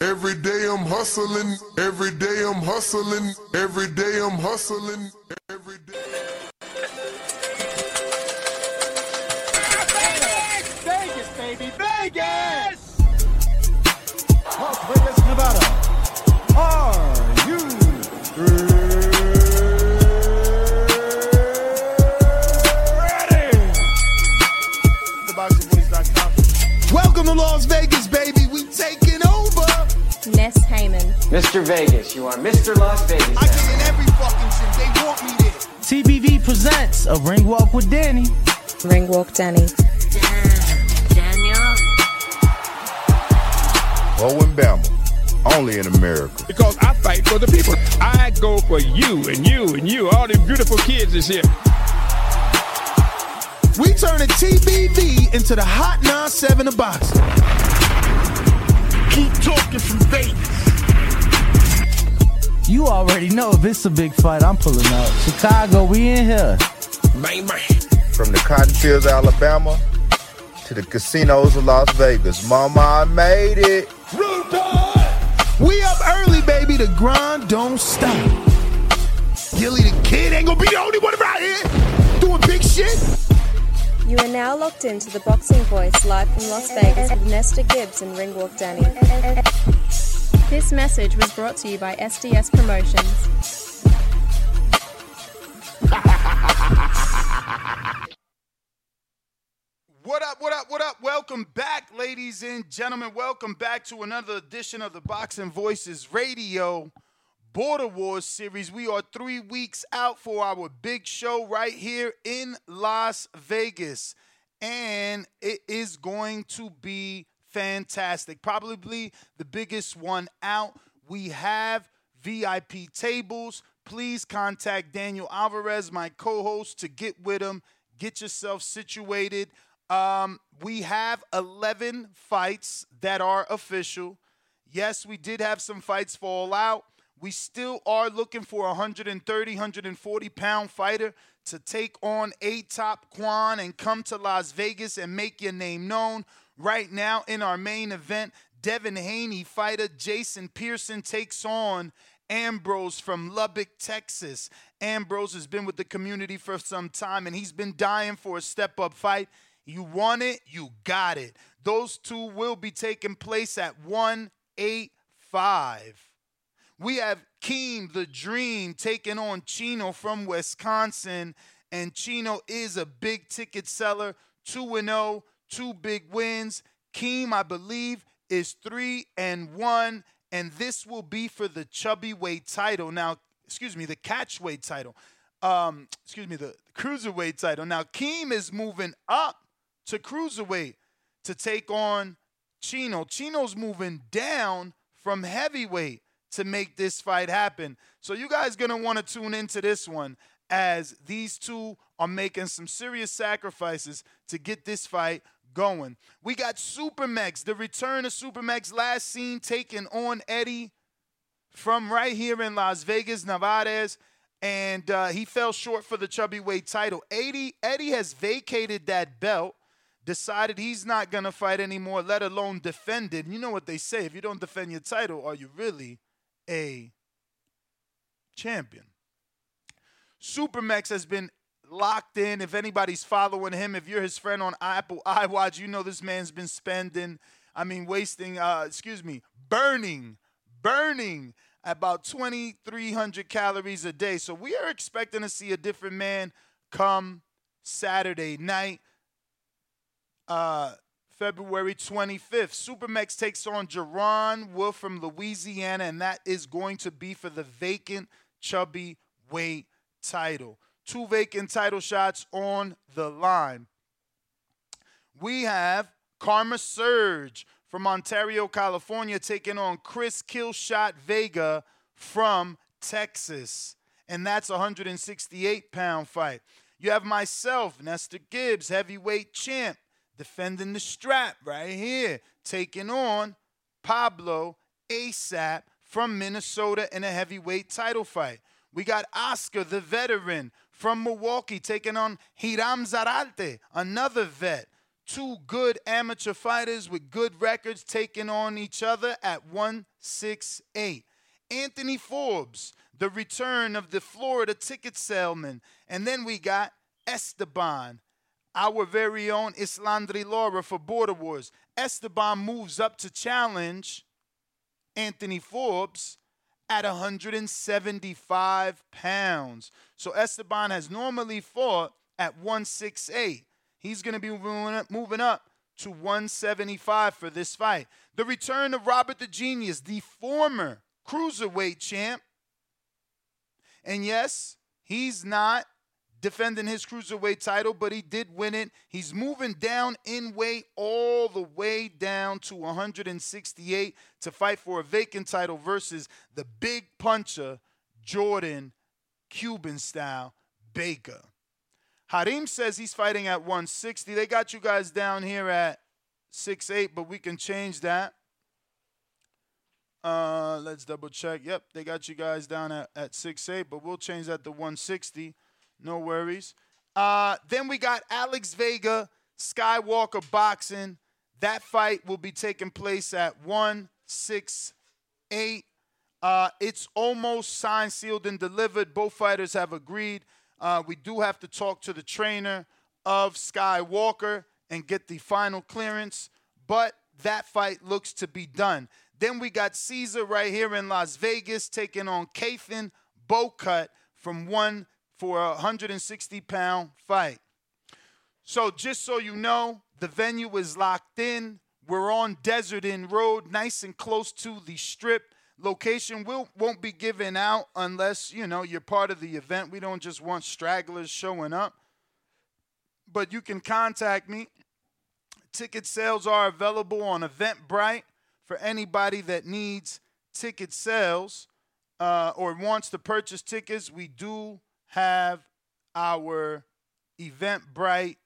Every day I'm hustling, every day I'm hustling, every day I'm hustling, every day. Vegas, baby, Vegas! Las Vegas, Nevada. Are you ready? TheBoxingVoice.com. Welcome to Las Vegas, Ness Heyman. Mr. Vegas, you are Mr. Las Vegas. I get in every fucking shit. They want me there. TBV presents a ring walk with Danny. Ring walk, Danny. Daniel. Owen Bama, only in America. because I fight for the people. I go for you and you and you, all them beautiful kids is here. We turn turning TBV into the Hot 9-7 of boxing. Keep talking from Vegas. You already know if it's a big fight, I'm pulling out. Chicago, we in here. Man, man. From the cotton fields of Alabama to the casinos of Las Vegas. Mama, I made it. We up early, baby. The grind don't stop. Gilly the kid ain't gonna be the only one around here doing big shit. You are now locked into the Boxing Voice live from Las Vegas with Nestor Gibbs and Ringwalk Danny. This message was brought to you by SDS Promotions. What up, what up, what up? Welcome back, ladies and gentlemen. Welcome back to another edition of the Boxing Voices Radio Border Wars series. We are three weeks out for our big show right here in Las Vegas. And it is going to be fantastic. Probably the biggest one out. We have VIP tables. Please contact Daniel Alvarez, my co host, to get with him. Get yourself situated. Um, we have 11 fights that are official. Yes, we did have some fights fall out. We still are looking for a 130, 140 pound fighter to take on A Top Quan and come to Las Vegas and make your name known. Right now, in our main event, Devin Haney fighter Jason Pearson takes on Ambrose from Lubbock, Texas. Ambrose has been with the community for some time and he's been dying for a step up fight. You want it, you got it. Those two will be taking place at 185. We have Keem the Dream taking on Chino from Wisconsin. And Chino is a big ticket seller, 2 0, two big wins. Keem, I believe, is 3 and 1. And this will be for the chubby weight title. Now, excuse me, the catch weight title. Um, excuse me, the cruiserweight title. Now, Keem is moving up to cruiserweight to take on Chino. Chino's moving down from heavyweight to make this fight happen. So you guys gonna want to tune into this one as these two are making some serious sacrifices to get this fight going. We got Supermex, the return of Supermex, last seen taking on Eddie from right here in Las Vegas, Nevada, and uh, he fell short for the chubby weight title. Eddie, Eddie has vacated that belt, decided he's not gonna fight anymore, let alone defend it. And you know what they say: if you don't defend your title, are you really a champion? Supermex has been locked in. If anybody's following him, if you're his friend on Apple iWatch, you know this man's been spending, I mean, wasting, uh, excuse me, burning, burning about 2,300 calories a day. So we are expecting to see a different man come Saturday night, uh, February 25th. Supermex takes on Jerron Wolf from Louisiana, and that is going to be for the vacant chubby weight title. Two vacant title shots on the line. We have Karma Surge from Ontario, California, taking on Chris Killshot Vega from Texas. And that's a 168 pound fight. You have myself, Nestor Gibbs, heavyweight champ, defending the strap right here, taking on Pablo ASAP from Minnesota in a heavyweight title fight. We got Oscar, the veteran from Milwaukee, taking on Hiram Zarate, another vet. Two good amateur fighters with good records taking on each other at 168. Anthony Forbes, the return of the Florida ticket salesman. And then we got Esteban, our very own Islandri Laura for Border Wars. Esteban moves up to challenge Anthony Forbes at 175 pounds. So Esteban has normally fought at 168. He's going to be moving up, moving up to 175 for this fight. The return of Robert the Genius, the former cruiserweight champ. And yes, he's not defending his cruiserweight title, but he did win it. He's moving down in weight all the way down to 168 to fight for a vacant title versus the big puncher, Jordan, Cuban style, Baker. Harim says he's fighting at 160. They got you guys down here at 6'8, but we can change that. Uh, let's double check. Yep, they got you guys down at, at 6'8, but we'll change that to 160. No worries. Uh, then we got Alex Vega, Skywalker Boxing. That fight will be taking place at 168. Uh, it's almost signed, sealed, and delivered. Both fighters have agreed. Uh, we do have to talk to the trainer of Skywalker and get the final clearance, but that fight looks to be done. Then we got Caesar right here in Las Vegas taking on Kathan Bowcut from one for a 160 pound fight. So just so you know, the venue is locked in. We're on Desert Inn Road, nice and close to the strip. Location will won't be given out unless you know you're part of the event. We don't just want stragglers showing up. But you can contact me. Ticket sales are available on Eventbrite for anybody that needs ticket sales uh, or wants to purchase tickets. We do have our Eventbrite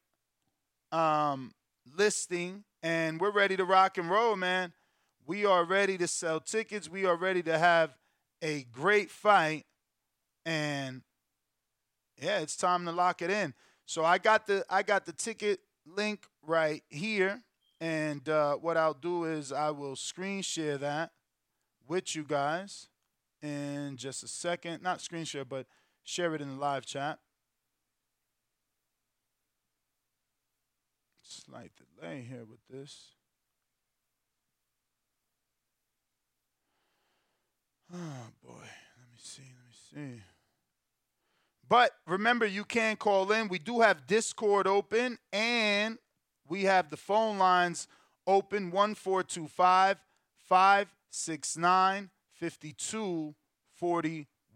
um, listing, and we're ready to rock and roll, man. We are ready to sell tickets. We are ready to have a great fight, and yeah, it's time to lock it in. So I got the I got the ticket link right here, and uh, what I'll do is I will screen share that with you guys in just a second. Not screen share, but share it in the live chat. Slight delay here with this. Oh boy, let me see, let me see. But remember, you can call in. We do have Discord open and we have the phone lines open 1425 569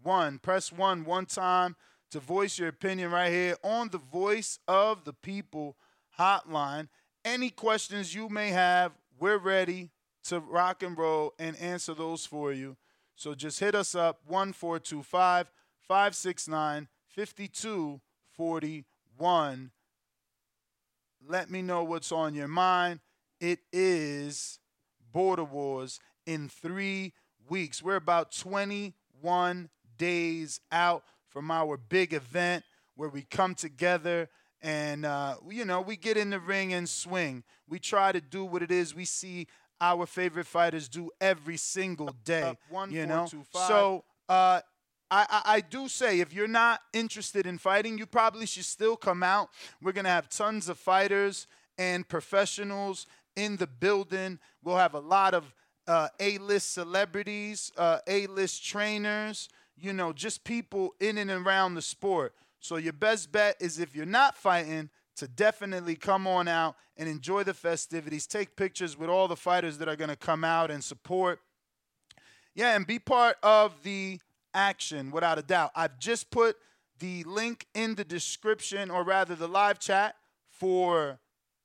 5241. Press 1 one time to voice your opinion right here on the Voice of the People hotline. Any questions you may have, we're ready to rock and roll and answer those for you. So just hit us up 1425 569 5241. Let me know what's on your mind. It is Border Wars in three weeks. We're about 21 days out from our big event where we come together and, uh, you know, we get in the ring and swing. We try to do what it is we see our favorite fighters do every single day. one, you four, know, two, five. so uh, I, I, I do say if you're not interested in fighting, you probably should still come out. We're gonna have tons of fighters and professionals in the building. We'll have a lot of uh, A-list celebrities, uh, A-list trainers. You know, just people in and around the sport. So your best bet is if you're not fighting, to definitely come on out and enjoy the festivities. Take pictures with all the fighters that are gonna come out and support. Yeah, and be part of the action without a doubt. I've just put the link in the description, or rather the live chat, for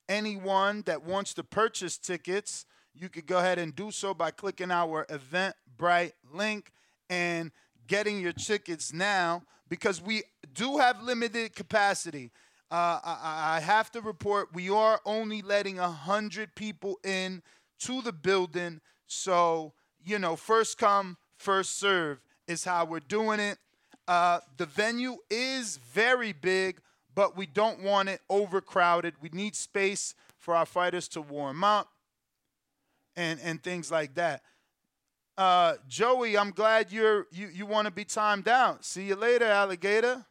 anyone that wants to purchase tickets. You could go ahead and do so by clicking our Eventbrite link. and getting your tickets now because we do have limited capacity. Uh, I, I have to report we are only letting 100 people in to the building. So, you know, first come, first serve is how we're doing it. Uh, the venue is very big, but we don't want it overcrowded. We need space for our fighters to warm up and, and things like that. Uh, Joey, I'm glad you're you, you want to be timed out. See you later, alligator.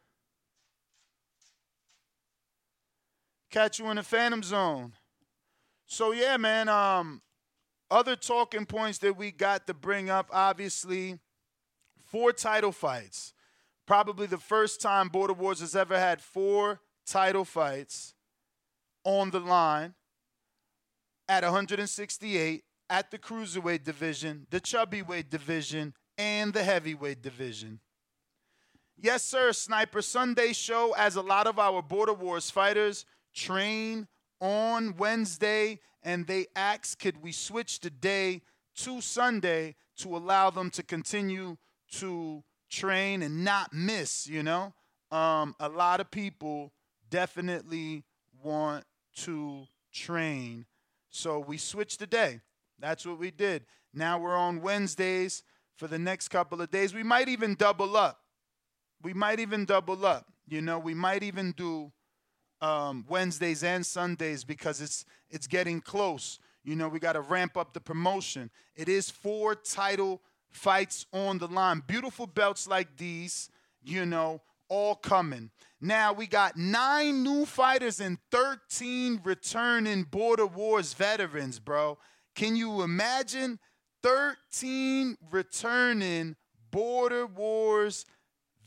Catch you in the Phantom Zone. So yeah, man. Um, other talking points that we got to bring up, obviously, four title fights. Probably the first time Border Wars has ever had four title fights on the line at 168 at the cruiserweight division, the chubby weight division, and the heavyweight division. Yes, sir, Sniper Sunday show as a lot of our Border Wars fighters train on Wednesday and they asked could we switch the day to Sunday to allow them to continue to train and not miss, you know? Um, a lot of people definitely want to train. So we switched the day. That's what we did. Now we're on Wednesdays for the next couple of days. We might even double up. We might even double up. You know, we might even do um, Wednesdays and Sundays because it's it's getting close. You know, we got to ramp up the promotion. It is four title fights on the line. Beautiful belts like these, you know, all coming. Now we got nine new fighters and 13 returning Border Wars veterans, bro. Can you imagine 13 returning Border Wars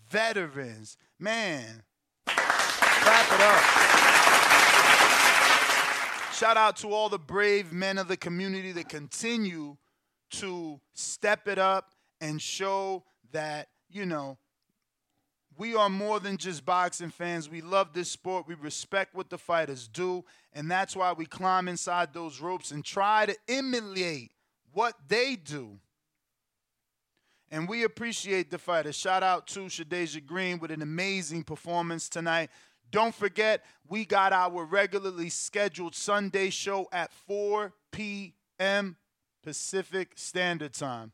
veterans? Man, clap it up. Shout out to all the brave men of the community that continue to step it up and show that, you know, we are more than just boxing fans. We love this sport. We respect what the fighters do. And that's why we climb inside those ropes and try to emulate what they do. And we appreciate the fighters. Shout out to Shadasia Green with an amazing performance tonight. Don't forget, we got our regularly scheduled Sunday show at 4 p.m. Pacific Standard Time.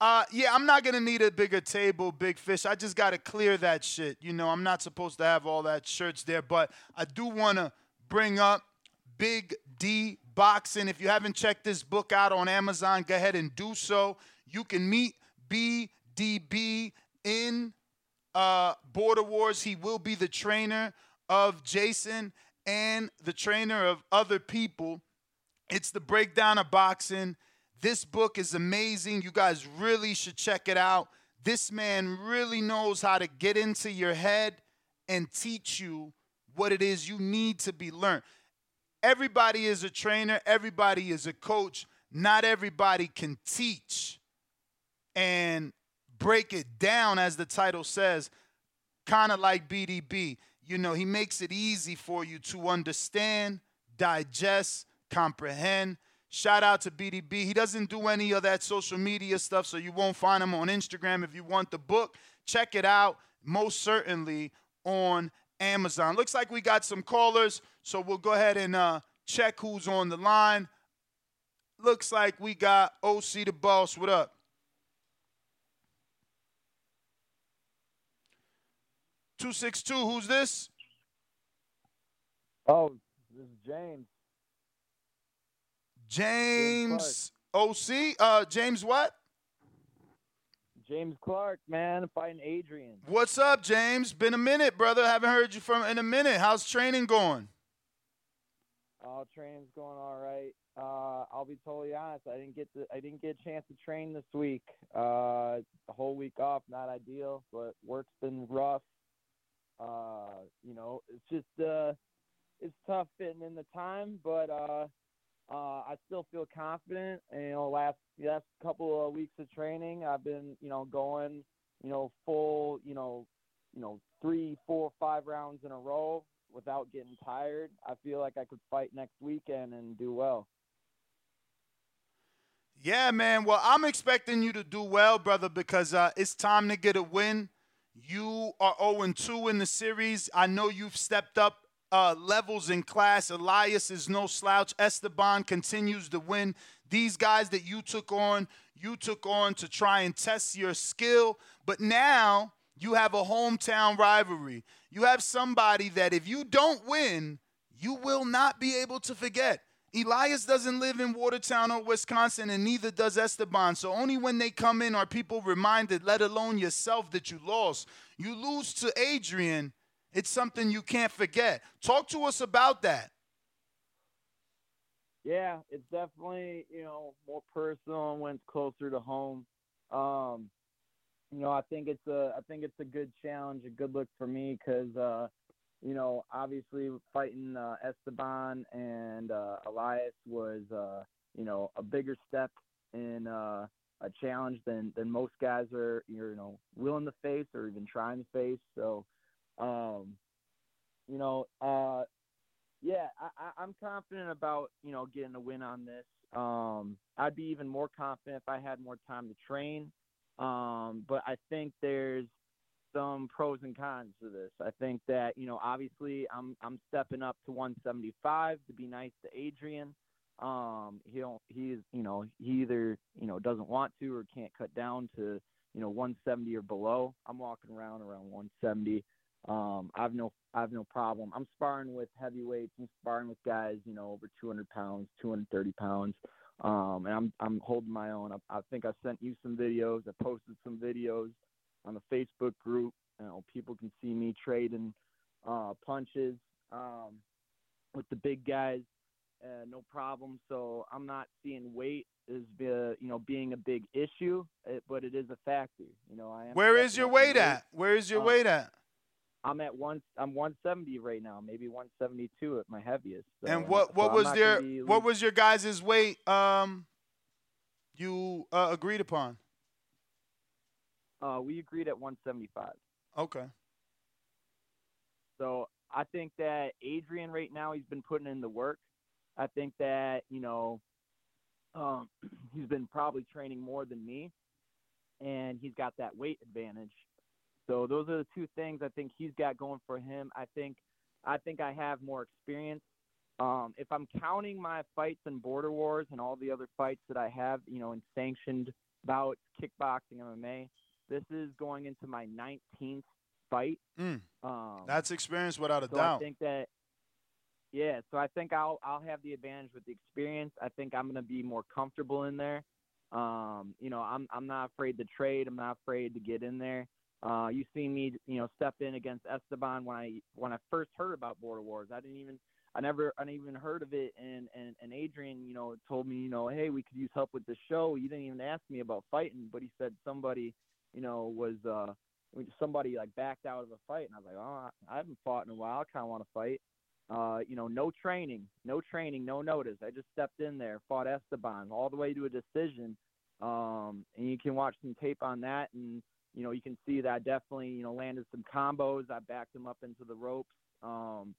Uh, yeah, I'm not gonna need a bigger table, big fish. I just gotta clear that shit. You know, I'm not supposed to have all that shirts there, but I do wanna bring up Big D Boxing. If you haven't checked this book out on Amazon, go ahead and do so. You can meet BDB in uh, Border Wars. He will be the trainer of Jason and the trainer of other people. It's the breakdown of boxing. This book is amazing. You guys really should check it out. This man really knows how to get into your head and teach you what it is you need to be learned. Everybody is a trainer, everybody is a coach. Not everybody can teach and break it down, as the title says, kind of like BDB. You know, he makes it easy for you to understand, digest, comprehend. Shout out to BDB. He doesn't do any of that social media stuff, so you won't find him on Instagram. If you want the book, check it out most certainly on Amazon. Looks like we got some callers, so we'll go ahead and uh, check who's on the line. Looks like we got OC the boss. What up? Two six two. Who's this? Oh, this is James. James OC. Uh, James what? James Clark, man, fighting Adrian. What's up, James? Been a minute, brother. Haven't heard you from in a minute. How's training going? Oh, training's going all right. Uh, I'll be totally honest. I didn't get the I didn't get a chance to train this week. Uh, the whole week off, not ideal, but work's been rough. Uh, you know, it's just uh, it's tough fitting in the time, but uh, uh, I still feel confident. And, you know, last last couple of weeks of training, I've been you know going you know full you know you know three, four, five rounds in a row without getting tired. I feel like I could fight next weekend and do well. Yeah, man. Well, I'm expecting you to do well, brother, because uh, it's time to get a win. You are 0 2 in the series. I know you've stepped up uh, levels in class. Elias is no slouch. Esteban continues to win. These guys that you took on, you took on to try and test your skill. But now you have a hometown rivalry. You have somebody that if you don't win, you will not be able to forget. Elias doesn't live in Watertown or Wisconsin, and neither does Esteban. So only when they come in are people reminded, let alone yourself, that you lost. You lose to Adrian, it's something you can't forget. Talk to us about that. Yeah, it's definitely you know more personal when it's closer to home. Um, you know, I think it's a I think it's a good challenge, a good look for me because uh, you know obviously fighting uh, Esteban and uh, Elias was uh, you know a bigger step in uh, a challenge than than most guys are you know willing to face or even trying to face. So, um, you know, uh, yeah, I, I, I'm confident about you know getting a win on this. Um, I'd be even more confident if I had more time to train. Um, but I think there's some pros and cons to this. I think that you know obviously I'm I'm stepping up to 175 to be nice to Adrian. Um, he'll he's you know he either you know doesn't want to or can't cut down to you know 170 or below. I'm walking around around 170. Um, I've no I've no problem. I'm sparring with heavyweights. I'm sparring with guys you know over 200 pounds, 230 pounds. Um, and I'm I'm holding my own. I, I think I sent you some videos. I posted some videos on the Facebook group. You know, people can see me trading uh, punches um, with the big guys, uh, no problem. So I'm not seeing weight as uh, you know being a big issue, but it is a factor. You know, I am. Where is your weight at? Where is your Uh, weight at? I'm at one. I'm 170 right now, maybe 172 at my heaviest. So, And what what I'm was their what was your guys' weight um you uh, agreed upon? Uh, we agreed at 175. Okay. So I think that Adrian right now he's been putting in the work. I think that you know um, he's been probably training more than me, and he's got that weight advantage. So those are the two things I think he's got going for him. I think I think I have more experience. Um, if I'm counting my fights in Border Wars and all the other fights that I have, you know, in sanctioned bouts, kickboxing, MMA, this is going into my 19th fight. Mm. Um, That's experience without a so doubt. I think that, yeah. So I think I'll I'll have the advantage with the experience. I think I'm gonna be more comfortable in there. Um, you know, I'm I'm not afraid to trade. I'm not afraid to get in there. Uh, you see me, you know, step in against Esteban when I when I first heard about Border Wars. I didn't even I never I even heard of it. And and and Adrian, you know, told me, you know, hey, we could use help with the show. You didn't even ask me about fighting, but he said somebody, you know, was uh somebody like backed out of a fight, and I was like, oh, I haven't fought in a while. I kind of want to fight. Uh, you know, no training, no training, no notice. I just stepped in there, fought Esteban all the way to a decision. Um, and you can watch some tape on that, and you know, you can see that I definitely, you know, landed some combos. I backed him up into the ropes. Um,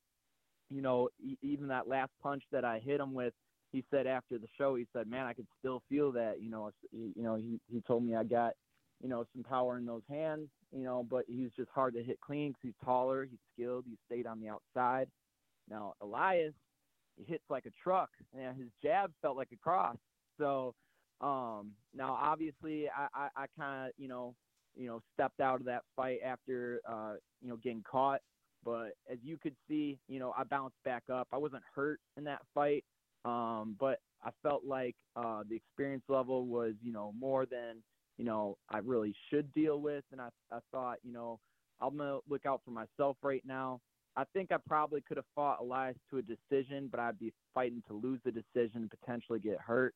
you know, e- even that last punch that I hit him with, he said after the show, he said, "Man, I could still feel that." You know, you know, he he told me I got, you know, some power in those hands. You know, but he's just hard to hit clean because he's taller, he's skilled, he stayed on the outside. Now Elias, he hits like a truck, and his jab felt like a cross. So um, now obviously I I, I kind of you know you know stepped out of that fight after uh, you know getting caught. But as you could see, you know I bounced back up. I wasn't hurt in that fight, um, but I felt like uh, the experience level was you know more than you know I really should deal with, and I I thought you know I'm gonna look out for myself right now. I think I probably could have fought Elias to a decision, but I'd be fighting to lose the decision, potentially get hurt.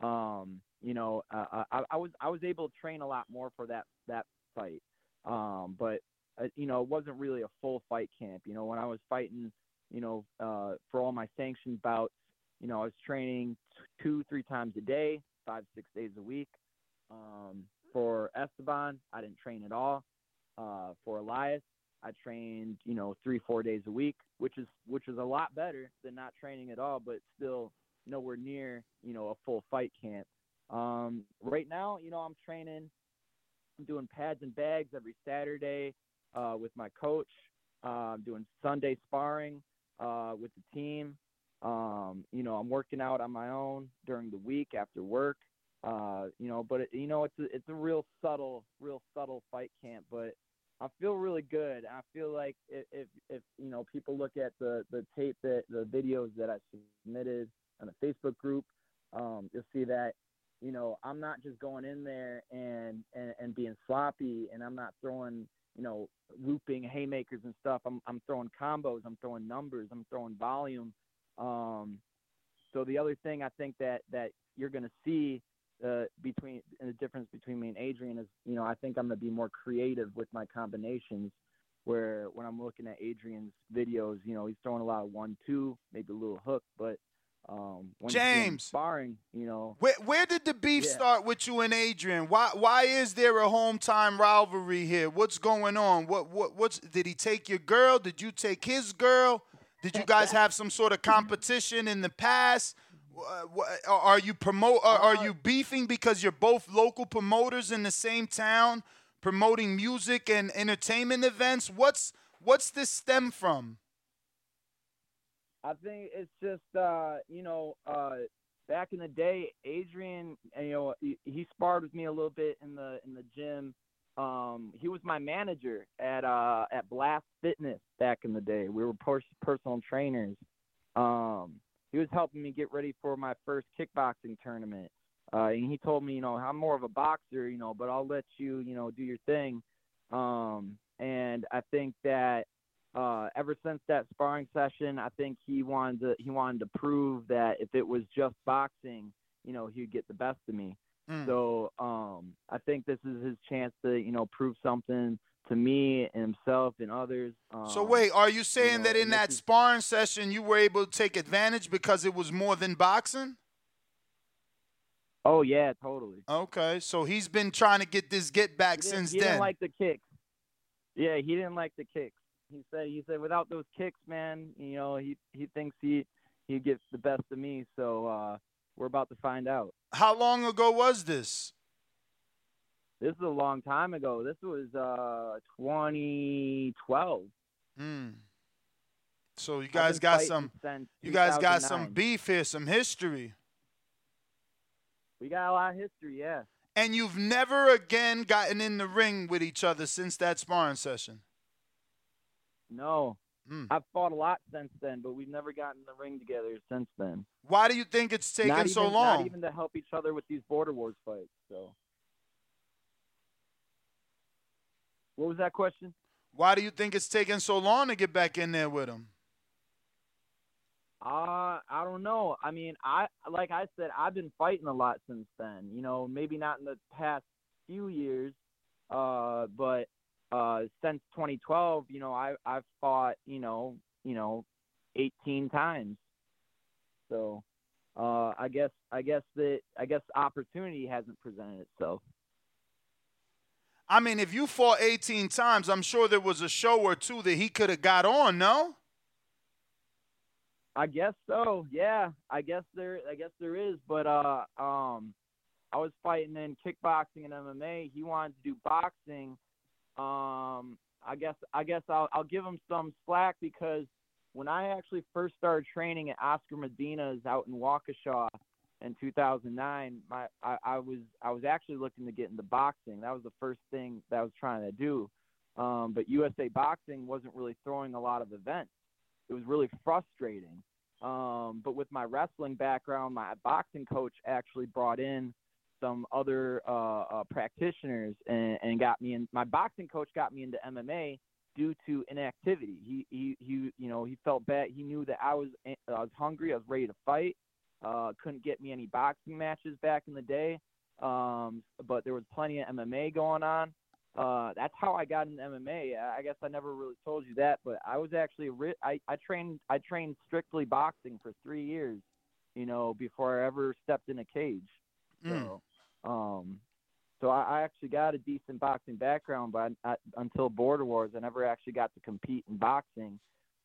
Um, you know, uh, I, I was I was able to train a lot more for that that fight, um, but uh, you know, it wasn't really a full fight camp. You know, when I was fighting, you know, uh, for all my sanctioned bouts, you know, I was training two three times a day, five six days a week. Um, for Esteban, I didn't train at all. Uh, for Elias, I trained, you know, three, four days a week, which is which is a lot better than not training at all, but still nowhere near, you know, a full fight camp. Um, right now, you know, I'm training. I'm doing pads and bags every Saturday uh, with my coach. Uh, I'm doing Sunday sparring uh, with the team. Um, you know, I'm working out on my own during the week after work. Uh, you know, but it, you know, it's a, it's a real subtle, real subtle fight camp. But I feel really good. I feel like if, if, if you know people look at the the tape that the videos that I submitted on the Facebook group, um, you'll see that you know I'm not just going in there and, and and being sloppy, and I'm not throwing you know looping haymakers and stuff. I'm I'm throwing combos. I'm throwing numbers. I'm throwing volume. Um, so the other thing I think that that you're going to see uh, between the difference between me and Adrian is, you know, I think I'm gonna be more creative with my combinations. Where when I'm looking at Adrian's videos, you know, he's throwing a lot of one two, maybe a little hook, but um, when James sparring, you know, where where did the beef Yeah. start with you and Adrian? Why why is there a home time rivalry here? What's going on? What what what's did he take your girl? Did you take his girl? Did you guys have some sort of competition in the past? Uh, are you promote? Are, are you beefing because you're both local promoters in the same town, promoting music and entertainment events? What's what's this stem from? I think it's just uh, you know, uh, back in the day, Adrian, you know, he, he sparred with me a little bit in the in the gym. Um, he was my manager at uh at Blast Fitness back in the day. We were pers- personal trainers. Um, he was helping me get ready for my first kickboxing tournament. Uh, and he told me, you know, I'm more of a boxer, you know, but I'll let you, you know, do your thing. Um, and I think that uh, ever since that sparring session, I think he wanted to he wanted to prove that if it was just boxing, you know, he'd get the best of me. Mm. So um, I think this is his chance to you know prove something to me and himself and others. Um, So wait, are you saying know, that in that is- sparring session you were able to take advantage because it was more than boxing? Oh yeah, totally. Okay, so he's been trying to get this get back since he then. He didn't like the kicks. Yeah, he didn't like the kicks. He said he said without those kicks, man, you know, he he thinks he he gets the best of me. So uh, we're about to find out. How long ago was this? This is a long time ago. This was uh 2012. Hmm. So you guys got some you guys got some beef here, some history. We got a lot of history, yeah. And you've never again gotten in the ring with each other since that sparring session. No, Hmm. I've fought a lot since then, but we've never gotten in the ring together since then. Why do you think it's taken not so long? Not even to help each other with these border wars fights. So, what was that question? Why do you think it's taking so long to get back in there with him? Uh, I don't know. I mean, I like I said, I've been fighting a lot since then. You know, maybe not in the past few years, uh, but uh, since 2012, you know, I I've fought, you know, you know, 18 times. So, uh, I guess I guess that I guess opportunity hasn't presented itself. I mean, if you fought 18 times, I'm sure there was a show or two that he could have got on, no? I guess so. Yeah, I guess there. I guess there is. But uh, um, I was fighting in kickboxing and MMA. He wanted to do boxing. Um, I guess. I guess I'll I'll give him some slack because when I actually first started training at Oscar Medina's out in Waukesha in 2009, my I, I was I was actually looking to get into boxing. That was the first thing that I was trying to do. Um, but USA Boxing wasn't really throwing a lot of events it was really frustrating. Um, but with my wrestling background, my boxing coach actually brought in some other uh, uh, practitioners and, and got me in. My boxing coach got me into MMA due to inactivity. He, he, he, you know, he felt bad. He knew that I was, I was hungry. I was ready to fight. Uh, couldn't get me any boxing matches back in the day. Um, but there was plenty of MMA going on uh, that's how I got into MMA. I guess I never really told you that, but I was actually ri- I I trained I trained strictly boxing for three years, you know, before I ever stepped in a cage. So, um, so I, I actually got a decent boxing background, but I, until Border Wars, I never actually got to compete in boxing,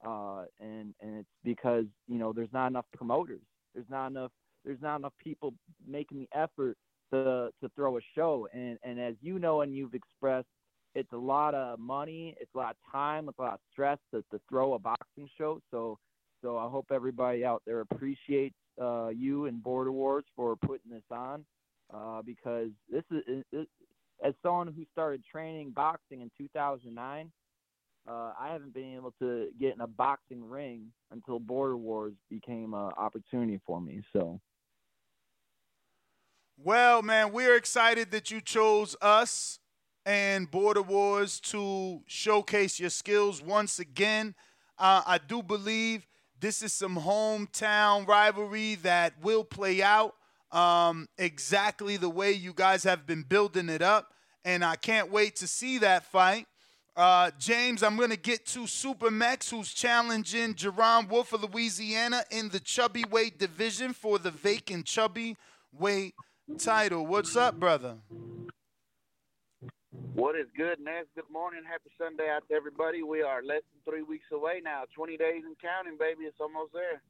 uh, and and it's because you know there's not enough promoters. There's not enough. There's not enough people making the effort to throw a show. And and as you know and you've expressed, it's a lot of money, it's a lot of time, it's a lot of stress to, to throw a boxing show. So so I hope everybody out there appreciates uh, you and Border Wars for putting this on uh, because this is it, as someone who started training boxing in 2009. Uh, I haven't been able to get in a boxing ring until Border Wars became an opportunity for me. So, well, man, we're excited that you chose us and Border Wars to showcase your skills once again. Uh, I do believe this is some hometown rivalry that will play out um, exactly the way you guys have been building it up. And I can't wait to see that fight. Uh, James, I'm going to get to Super Mex, who's challenging Jerron Wolf of Louisiana in the chubby weight division for the vacant chubby weight title. What's up, brother? What is good, Ness? Good morning. Happy Sunday out to everybody. We are less than three weeks away now. 20 days and counting, baby. It's almost there.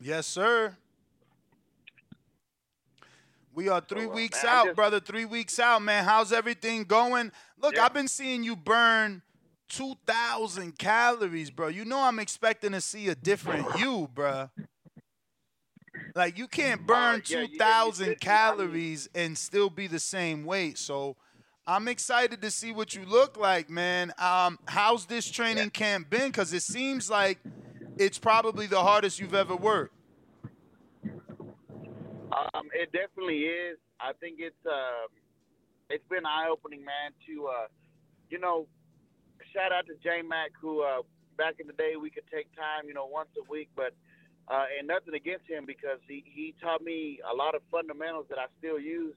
Yes, sir. We are three well, weeks man, out, just- brother. Three weeks out, man. How's everything going? Look, Yeah. I've been seeing you burn 2,000 calories, bro. You know I'm expecting to see a different you, bro. Like, you can't burn Uh, yeah, you- you 2,000 should be. I mean- calories and still be the same weight. So I'm excited to see what you look like, man. Um, how's this training camp been? Because it seems like it's probably the hardest you've ever worked. Um, it definitely is. I think it's um, it's been eye opening, man. To uh, you know, shout out to J Mac, who uh, back in the day we could take time, you know, once a week, but uh, and nothing against him because he he taught me a lot of fundamentals that I still use.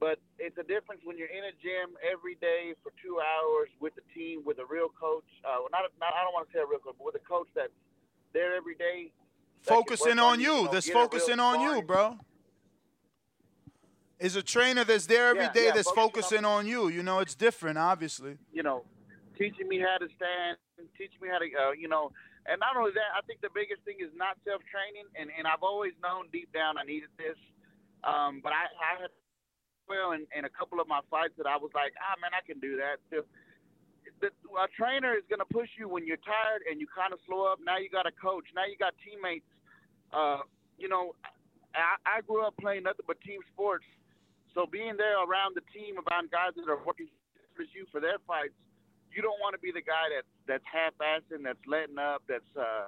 But it's a difference when you're in a gym every day for two hours with the team, with a real coach. Uh, well, not, not I don't want to say a real coach, but with a coach that's there every day. focusing on you, you. know, That's get a real focusing on you, bro. Is a trainer that's there every Yeah, day yeah, that's focusing on you. You know, it's different, obviously. you know, teaching me how to stand, teaching me how to, uh, you know, and not only that, I think the biggest thing is not self training, and and I've always known deep down I needed this, um, but I I had well in, in a couple of my fights that I was like, ah man, I can do that. The, the, a trainer is going to push you when you're tired and you kind of slow up. Now you got a coach. Now you got teammates. Uh, you know, I, I grew up playing nothing but team sports. So being there around the team, around guys that are working with you for their fights, you don't want to be the guy that's that's half-assing, that's letting up, that's uh,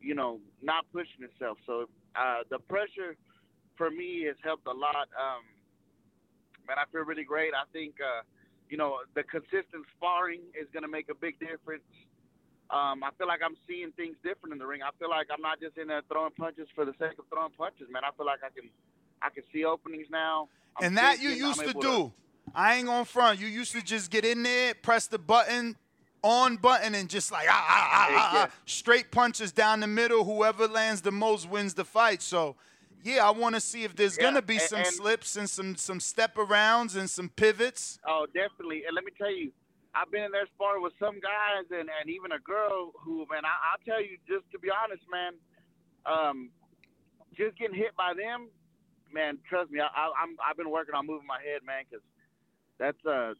you know not pushing himself. So uh, the pressure for me has helped a lot. Um, man, I feel really great. I think uh, you know the consistent sparring is going to make a big difference. Um, I feel like I'm seeing things different in the ring. I feel like I'm not just in there throwing punches for the sake of throwing punches, man. I feel like I can I can see openings now. I'm and that you thinking, used to do. I ain't gonna front. You used to just get in there, press the button, on button, and just like ah ah ah, ah, ah straight punches down the middle. Whoever lands the most wins the fight. So. Yeah, I want to see if there's Yeah, gonna be and- some and- slips and some some step arounds and some pivots. Oh, definitely. And let me tell you, I've been in there sparring with some guys and, and even a girl who, man, I, I'll tell you, just to be honest, man, um, just getting hit by them, man, trust me, I, I'm, I've been working on moving my head, man, because that's, uh,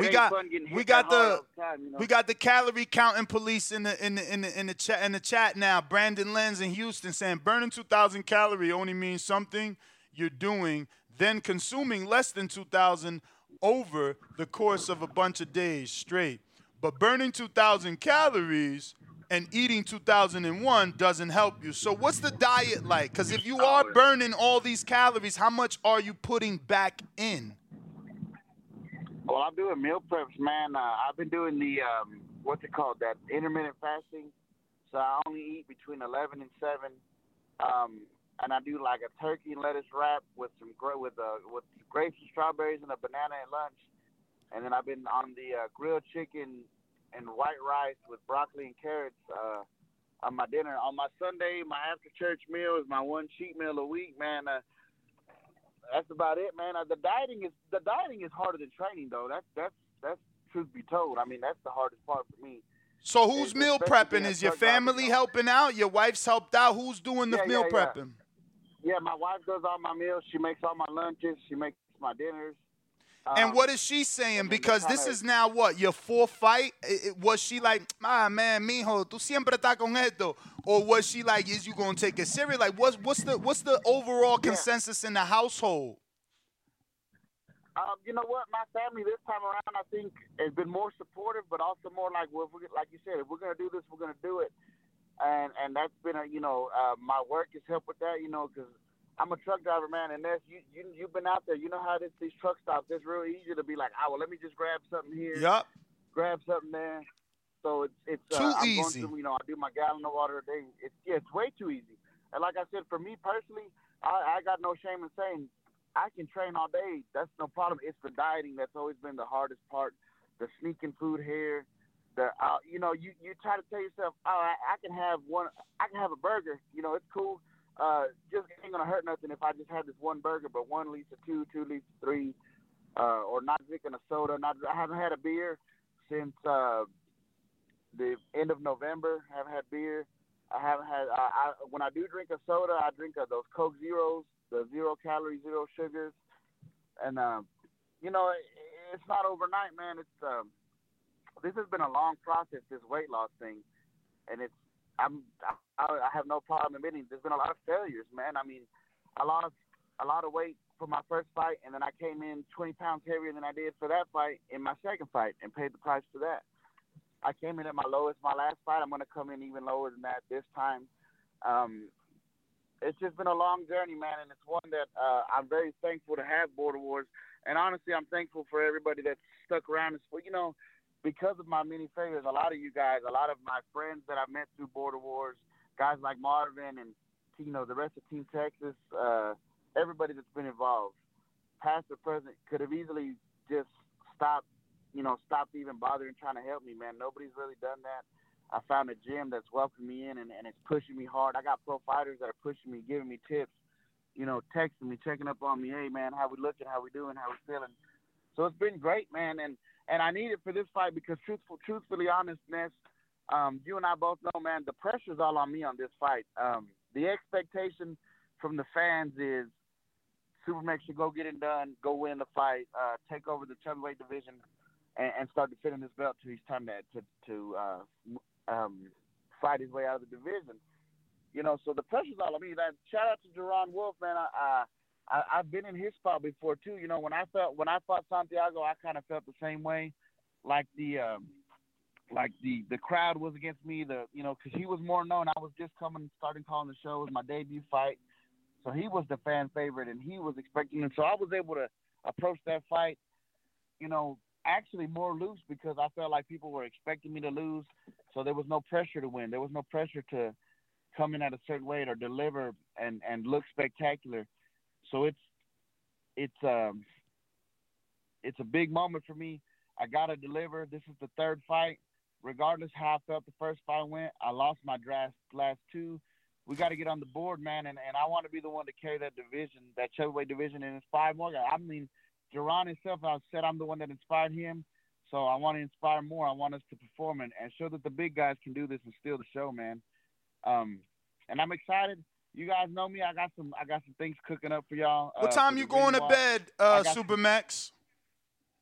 we got fun getting hit we got the time, you know? we got the calorie counting police in the in the in the in the chat in the chat now. Brandon Lenz in Houston saying burning 2,000 calorie only means something you're doing, then consuming less than 2,000 over the course of a bunch of days straight. But burning 2,000 calories and eating 2001 doesn't help you. So what's the diet like? Because if you are burning all these calories, how much are you putting back in? Well, I'm doing meal preps, man. Uh, I've been doing the um, what's it called? That intermittent fasting. So I only eat between 11 and 7, um, and I do like a turkey and lettuce wrap with some gra- with uh, with grapes and strawberries and a banana at lunch. And then I've been on the uh, grilled chicken and white rice with broccoli and carrots uh, on my dinner. On my Sunday, my after church meal is my one cheat meal a week, man. Uh, that's about it, man. Uh, the dieting is the dieting is harder than training, though. That's that's that's truth be told. I mean, that's the hardest part for me. So who's Especially meal prepping? Is your family helping out? Your wife's helped out? Who's doing the Yeah, meal yeah, yeah. prepping? Yeah, my wife does all my meals. She makes all my lunches. She makes my dinners. And Um, what is she saying? Because this is now what your fourth fight. Was she like, ah man, mijo, tú siempre estás con esto, or was she like, is you gonna take it serious? Like, what's what's the what's the overall consensus in the household? Um, you know what? My family this time around, I think, has been more supportive, but also more like, well, if we, like you said, if we're gonna do this, we're gonna do it. And and that's been a, you know, uh, my work has helped with that, you know, because I'm a truck driver, man, and that's you you you've been out there. You know how this these truck stops. It's real easy to be like, oh, well, let me just grab something here, Yup. grab something there. So it's it's Too uh, I'm easy. Going you know, I do my gallon of water a day. It's yeah, it's way too easy. And like I said, for me personally, I, I got no shame in saying I can train all day. That's no problem. It's the dieting that's always been the hardest part. The sneaking food here. The uh, you know you you try to tell yourself, oh, I, I can have one. I can have a burger. You know, it's cool. Uh, just ain't gonna hurt nothing if I just have this one burger. But one leads to two, two leads to three. Uh, or not drinking a soda. Not I haven't had a beer since uh, the end of November. haven't had beer. I haven't had. I, I when I do drink a soda, I drink uh, those Coke Zeros, the zero calorie, zero sugars, and um, you know it, it's not overnight, man. It's um, this has been a long process, this weight loss thing, and it's I'm I, I have no problem admitting there's been a lot of failures, man. I mean, lot of a lot of weight for my first fight, and then I came in 20 pounds heavier than I did for that fight in my second fight, and paid the price for that. I came in at my lowest my last fight. I'm to come in even lower than that this time. Um, it's just been a long journey, man, and it's one that uh, I'm very thankful to have Border Wars. And honestly, I'm thankful for everybody that's stuck around. And you know, because of my many failures, a lot of you guys, a lot of my friends that I've met through Border Wars, guys like Marvin and you know the rest of Team Texas, uh, everybody that's been involved, past or present, could have easily just stopped you know, stopped even bothering trying to help me, man. Nobody's really done that. I found a gym that's welcomed me in and, and it's pushing me hard. I got pro fighters that are pushing me, giving me tips, you know, texting me, checking up on me. Hey, man, how we looking? How we doing? How we feeling? So it's been great, man. And and I need it for this fight because truthful, truthfully, honestness, um, you and I both know, man, the pressure's all on me on this fight. Um, the expectation from the fans is Supermex should go get it done, go win the fight, uh, take over the chubby division and, and start defending this belt till he's time to to, to uh, um, fight his way out of the division. You know, so the pressure's all on me. That shout out to Jerron Wolf, man. I, I I I've been in his spot before too. You know, when I felt when I fought Santiago, I kind of felt the same way, like the um, like the the crowd was against me. The you know, because he was more known. I was just coming, starting calling the show. It was my debut fight, so he was the fan favorite, and he was expecting it. So I was able to approach that fight, you know, actually more loose because I felt like people were expecting me to lose. So there was no pressure to win. There was no pressure to come in at a certain weight or deliver and and look spectacular. So it's it's um it's a big moment for me. I gotta deliver. This is the third fight. Regardless how I felt the first fight went, I lost my draft last two. We got to get on the board, man, and, and I want to be the one to carry that division, that heavyweight division, and inspire more. I mean, Jerron himself, I said I'm the one that inspired him, so I want to inspire more. I want us to perform and, and show that the big guys can do this and steal the show, man. Um, and I'm excited. You guys know me. I got some. I got some things cooking up for y'all. What uh, time you going to bed, I uh, got some-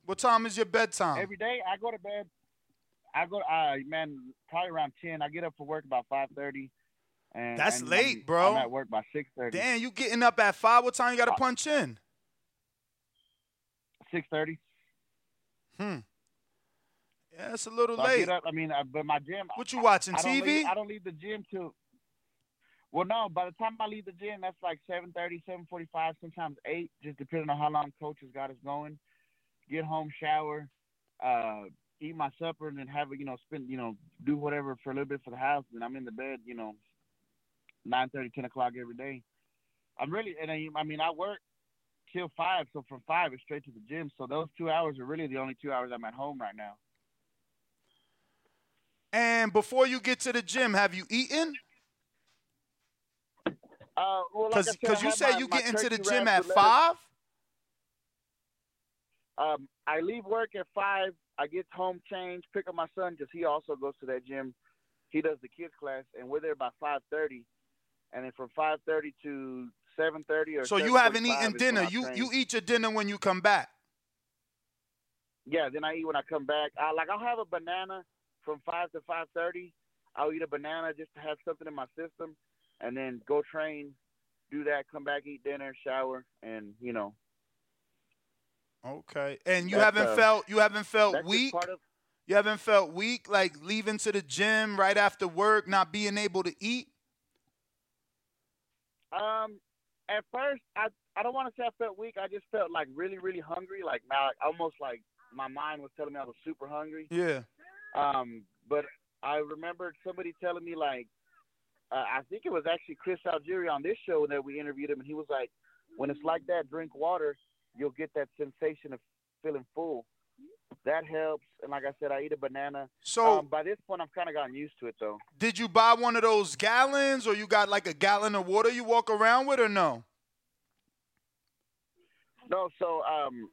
What time is your bedtime? Every day I go to bed. I go. Uh, man, probably around ten. I get up for work about five thirty. And That's and late, I'm, bro. I'm at work by six thirty. Damn, you getting up at five? What time you got to punch in? Six thirty. Hmm. Yeah, it's a little So I late. get up. I mean, I, but my gym. What you watching, I TV? Leave, I don't leave the gym till. Well, no. By the time I leave the gym, that's like 7:30, 7:45, sometimes eight, just depending on how long coach has got us going. Get home, shower, uh, eat my supper, and then have a you know spend you know do whatever for a little bit for the house. And I'm in the bed, you know, 9:30, 10 o'clock every day. I'm really, and I, I mean, I work till five, so from five it's straight to the gym. So those two hours are really the only two hours I'm at home right now. And before you get to the gym, have you eaten? Uh, well, like I Because said, you my- you get into the gym at five. Um, I leave work at five. I get home, change, pick up my son because he also goes to that gym. He does the kids class, and we're there by five thirty. And then from five thirty to seven thirty or. So you haven't eaten dinner. You you eat your dinner when you come back. Yeah, then I eat when I come back. I like I'll have a banana from five to five thirty. I'll eat a banana just to have something in my system, and then go train, do that, come back, eat dinner, shower, and you know. Okay. And you haven't uh, felt you haven't felt weak. part of- You haven't felt weak, like leaving to the gym right after work, not being able to eat. Um, at first, I I don't want to say I felt weak. I just felt like really, really hungry. Like now, like, almost like my mind was telling me I was super hungry. Yeah. Um, but I remembered somebody telling me like, uh, I think it was actually Chris Algieri on this show that we interviewed him, and he was like, when it's like that, drink water, you'll get that sensation of feeling full. That helps. And like I said, I eat a banana. So- um, by this point, I've kind of gotten used to it though. Did you buy one of those gallons, or you got like a gallon of water you walk around with, or no? No, so um,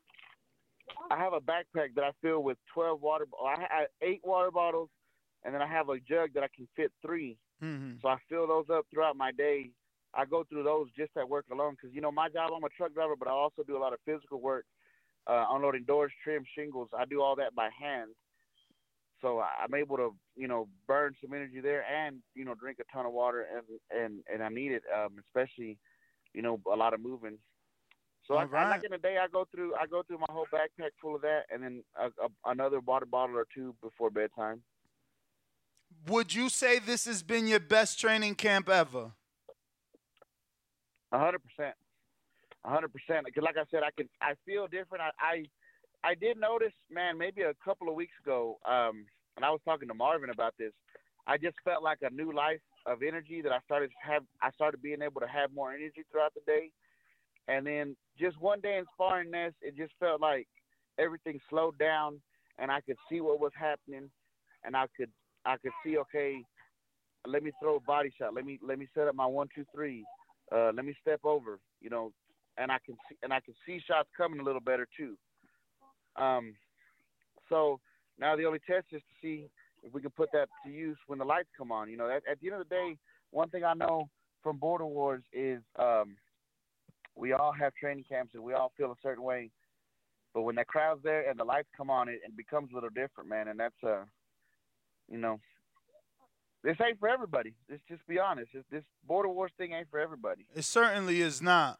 I have a backpack that I fill with twelve water. I have eight water bottles, and then I have a jug that I can fit 3 Mm-hmm. So I fill those up throughout my day. I go through those just at work alone because you know my job. I'm a truck driver, but I also do a lot of physical work, uh, unloading doors, trim, shingles. I do all that by hand. So I'm able to, you know, burn some energy there, and you know, drink a ton of water, and and and I need it, um, especially, you know, a lot of moving. So I, All I, like in a day, I go through I go through my whole backpack full of that, and then a, a, another water bottle or two before bedtime. Would you say this has been your best training camp ever? A hundred percent, a hundred percent. Because like I said, I can I feel different. I, I I did notice, man, maybe a couple of weeks ago, um, and I was talking to Marvin about this. I just felt like a new life of energy that I started have. I started being able to have more energy throughout the day, and then just one day in sparring nest, it just felt like everything slowed down, and I could see what was happening, and I could I could see okay. Let me throw a body shot. Let me let me set up my one two three uh, let me step over, you know, and I can see and I can see shots coming a little better too. Um, so now the only test is to see if we can put that to use when the lights come on. You know, at, at the end of the day, one thing I know from Border Wars is um, we all have training camps and we all feel a certain way, but when that crowd's there and the lights come on, it, it becomes a little different, man. And that's uh, you know, this ain't for everybody. Let's just be honest. This, Border Wars thing ain't for everybody. It certainly is not.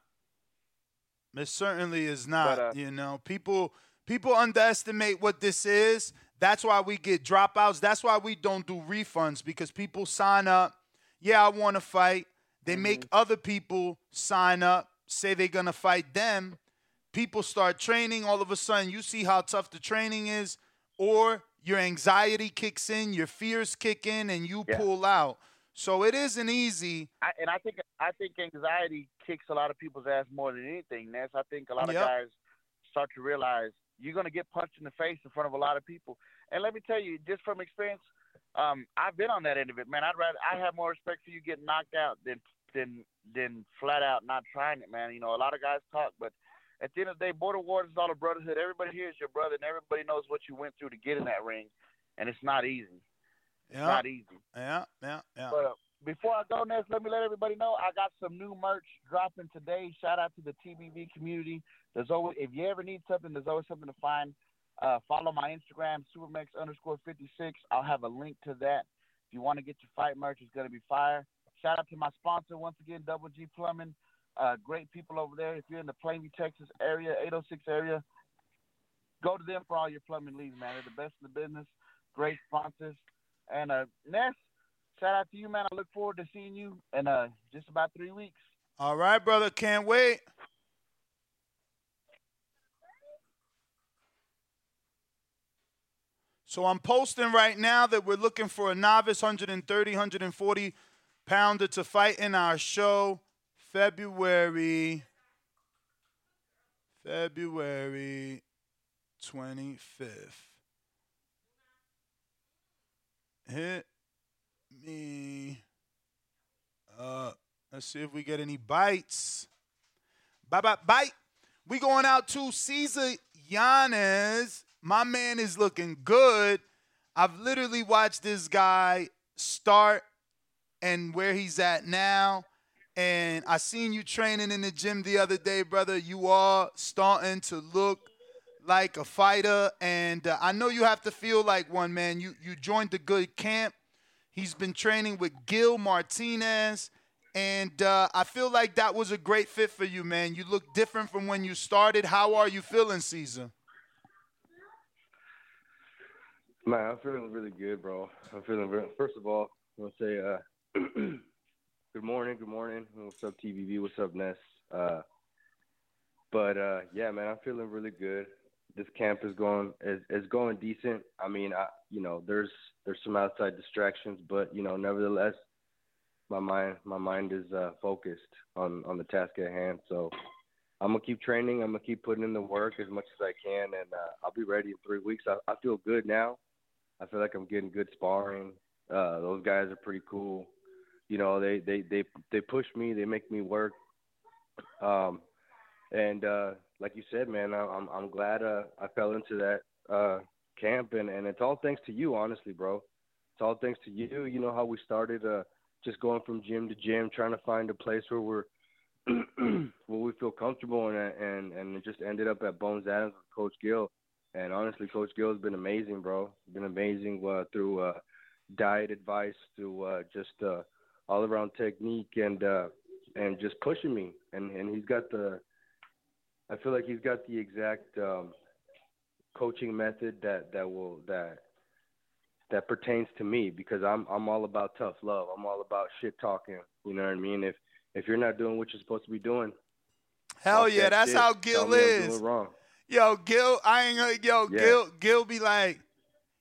It certainly is not. But, uh, you know, people people underestimate what this is. That's why we get dropouts. That's why we don't do refunds because people sign up. Yeah, I want to fight. They make other people sign up, say they're gonna fight them. People start training. All of a sudden, you see how tough the training is, or your anxiety kicks in, your fears kick in, and you Yeah. pull out. So it isn't easy. I, and I think I think anxiety kicks a lot of people's ass more than anything. Ness. I think a lot Yep. of guys start to realize you're gonna get punched in the face in front of a lot of people. And let me tell you, just from experience, um, I've been on that end of it, man. I'd rather I have more respect for you getting knocked out than than than flat out not trying it, man. You know, a lot of guys talk, but at the end of the day, Border Wars is all a brotherhood. Everybody here is your brother, and everybody knows what you went through to get in that ring, and it's not easy. It's Yeah. not easy. Yeah, yeah, yeah. But uh, before I go, next, let me let everybody know I got some new merch dropping today. Shout out to the TBV community. There's always, if you ever need something, there's always something to find. Uh, follow my Instagram, Supermex underscore 56. I'll have a link to that. If you want to get your fight merch, it's going to be fire. Shout out to my sponsor once again, Double G Plumbing. Uh, great people over there. If you're in the Plainview, Texas area, 806 area, go to them for all your plumbing needs, man. They're the best in the business. Great sponsors. And uh, Ness, shout out to you, man. I look forward to seeing you in uh, just about three weeks. All right, brother. Can't wait. So I'm posting right now that we're looking for a novice 130, 140 pounder to fight in our show February February 25th. Hit me up. Let's see if we get any bites. Bye bye bite. We going out to Caesar Yanez. My man is looking good. I've literally watched this guy start and where he's at now. And I seen you training in the gym the other day, brother. You are starting to look like a fighter, and uh, I know you have to feel like one, man. You you joined the good camp. He's been training with Gil Martinez, and uh, I feel like that was a great fit for you, man. You look different from when you started. How are you feeling, Caesar? Man, I'm feeling really good, bro. I'm feeling very, first of all, I want to say uh, good morning, good morning. What's up, TVV? What's up, Ness? Uh, but uh, yeah, man, I'm feeling really good. This camp is going is, is going decent. I mean, I you know, there's there's some outside distractions, but you know, nevertheless, my mind my mind is uh, focused on on the task at hand. So I'm gonna keep training. I'm gonna keep putting in the work as much as I can, and uh, I'll be ready in three weeks. I, I feel good now. I feel like I'm getting good sparring. Uh, those guys are pretty cool. You know, they they they they push me. They make me work. Um, and uh, like you said, man, I, I'm I'm glad uh, I fell into that uh, camp, and and it's all thanks to you, honestly, bro. It's all thanks to you. You know how we started, uh, just going from gym to gym, trying to find a place where we're where we feel comfortable, and and and it just ended up at Bones Adams with Coach Gil. And honestly, Coach Gil has been amazing, bro. Been amazing uh, through uh, diet advice, through uh, just uh, all around technique, and uh, and just pushing me. And and he's got the, I feel like he's got the exact um, coaching method that that will that that pertains to me because I'm I'm all about tough love. I'm all about shit talking. You know what I mean? If if you're not doing what you're supposed to be doing, hell yeah, that that's shit, how Gil is. Yo, Gil, I ain't gonna. Yo, Yeah. Gil, Gil be like,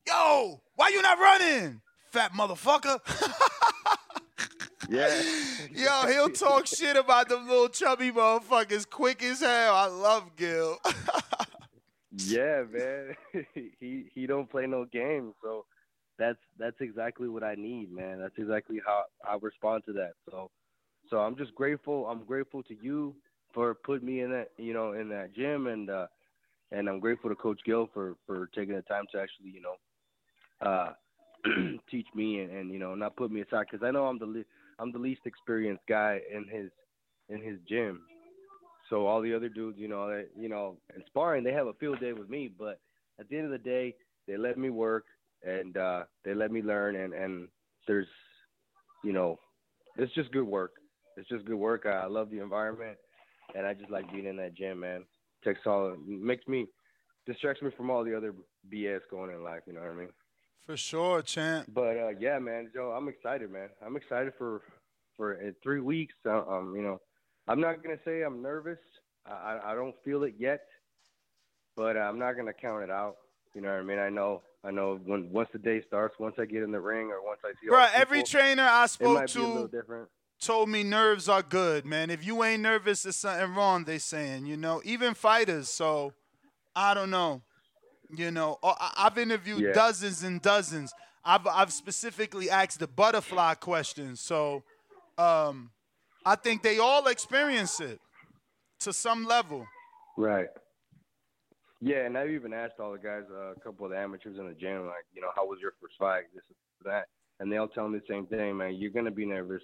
yo, why you not running, fat motherfucker? Yeah. Yo, he'll talk shit about them little chubby motherfuckers quick as hell. I love Gil. Yeah, man. he he don't play no games, so that's that's exactly what I need, man. That's exactly how I respond to that. So so I'm just grateful. I'm grateful to you for putting me in that, you know, in that gym and uh and I'm grateful to Coach Gil for for taking the time to actually, you know, uh teach me and, and you know, not put me aside cuz I know I'm the le- I'm the least experienced guy in his in his gym. So all the other dudes, you know, they, you know, in sparring, they have a field day with me. But at the end of the day, they let me work and uh, they let me learn. And and there's, you know, it's just good work. It's just good work. I, love the environment, and I just like being in that gym, man. Takes all makes me distracts me from all the other BS going in life. You know what I mean? For sure, champ. But uh, yeah, man, Joe, I'm excited, man. I'm excited for for in three weeks. Uh, um, you know, I'm not gonna say I'm nervous. I I- don't feel it yet, but I'm not gonna count it out. You know what I mean? I know, I know. When once the day starts, once I get in the ring, or once I see, Bruh, every people, trainer I spoke might be a little to told me nerves are good, man. If you ain't nervous, there's something wrong, they saying, you know, even fighters. So I don't know. You know, Uh, I've interviewed Yeah. dozens and dozens. I've I've specifically asked the butterfly questions. So um I think they all experience it to some level. Right. Yeah, and I've even asked all the guys, uh, a couple of the amateurs in the gym, like, you know, how was your first fight? This and that, and they all tell me the same thing, man. You're gonna be nervous.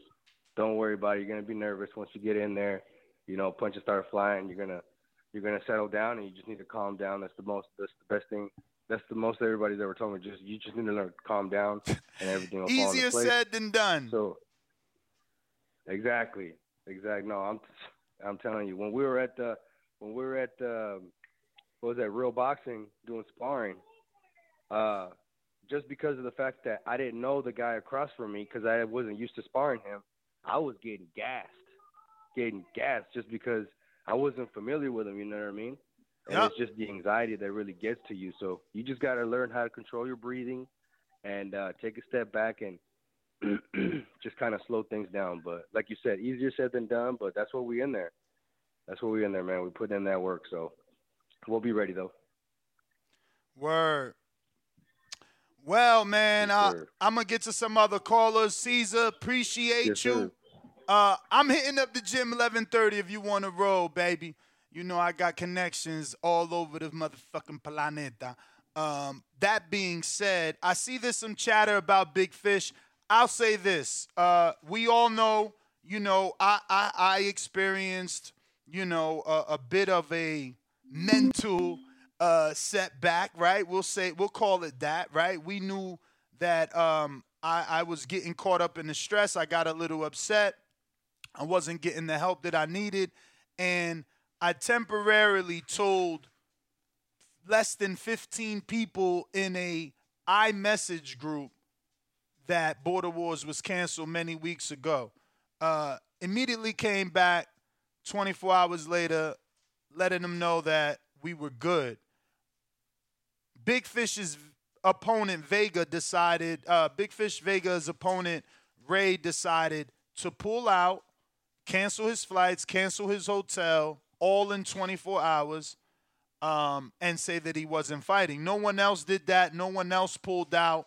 Don't worry about it. You're gonna be nervous once you get in there. You know, punches start flying. You're gonna you're gonna settle down, and you just need to calm down. That's the most. That's the best thing. That's the most everybody's ever told me. Just you just need to learn to calm down, and everything will fall Easier into place. said than done. So exactly, exactly. No, I'm I'm telling you, when we were at the when we were at the what was that real boxing doing sparring, uh, just because of the fact that I didn't know the guy across from me because I wasn't used to sparring him, I was getting gassed, getting gassed just because I wasn't familiar with him. You know what I mean? And Yeah. it's just the anxiety that really gets to you. So you just got to learn how to control your breathing and uh, take a step back and just kind of slow things down. But like you said, easier said than done. But that's what we're in there. That's what we're in there, man. We put in that work. So we'll be ready though. Word. Well, man, Yes, I, I'm gonna get to some other callers. Caesar, appreciate Yes, you. sir. Uh, I'm hitting up the gym 11:30 if you want to roll, baby. You know I got connections all over the motherfucking planeta. Um, that being said, I see there's some chatter about Big Fish. I'll say this: uh, we all know you know, I I, I experienced, you know, a, a bit of a mental uh, setback, right? We'll say we'll call it that, right? We knew that um, I, I was getting caught up in the stress. I got a little upset. I wasn't getting the help that I needed, and I temporarily told less than 15 people in a iMessage group that Border Wars was canceled many weeks ago. Uh, immediately came back 24 hours later, letting them know that we were good. Big Fish's opponent Vega decided, uh, Big Fish Vega's opponent Ray decided to pull out, cancel his flights, cancel his hotel, all in 24 hours, um, and say that he wasn't fighting. No one else did that. No one else pulled out.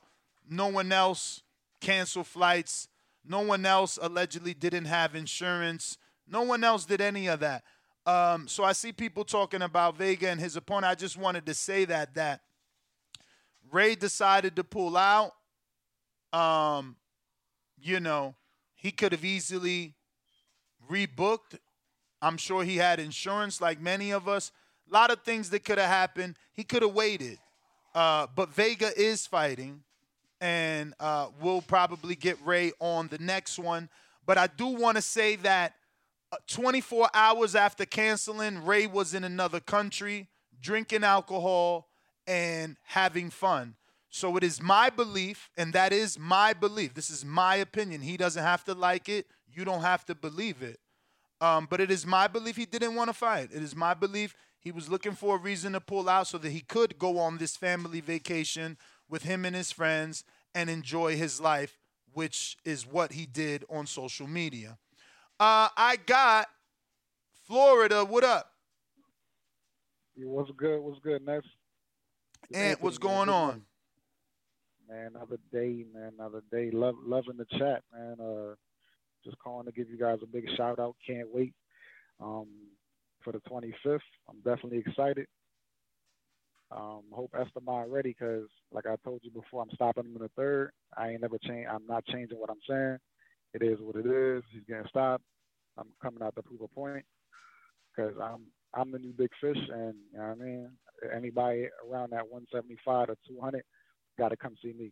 No one else canceled flights. No one else allegedly didn't have insurance. No one else did any of that. Um, so I see people talking about Vega and his opponent. I just wanted to say that that Ray decided to pull out. Um, you know, he could have easily rebooked. I'm sure he had insurance like many of us. A lot of things that could have happened. He could have waited. Uh, but Vega is fighting, and uh, we'll probably get Ray on the next one. But I do want to say that uh, 24 hours after canceling, Ray was in another country, drinking alcohol, and having fun. So it is my belief, and that is my belief. This is my opinion. He doesn't have to like it. You don't have to believe it. Um, but it is my belief he didn't want to fight. It is my belief he was looking for a reason to pull out so that he could go on this family vacation with him and his friends and enjoy his life, which is what he did on social media. Uh, I got Florida. What up? Yeah, what's good? What's good, Ness? And what's going on? Man, another day, man, another day. Love, loving the chat, man. Uh, just calling to give you guys a big shout out. Can't wait. Um, for the 25th. I'm definitely excited. Um, hope Esteban ready because, like I told you before, I'm stopping him in the third. I ain't never change. I'm not changing what I'm saying. It is what it is. He's getting stopped. I'm coming out to prove a point because I'm I'm the new big fish, and you know what I mean. Anybody around that 175 to 200 got to come see me.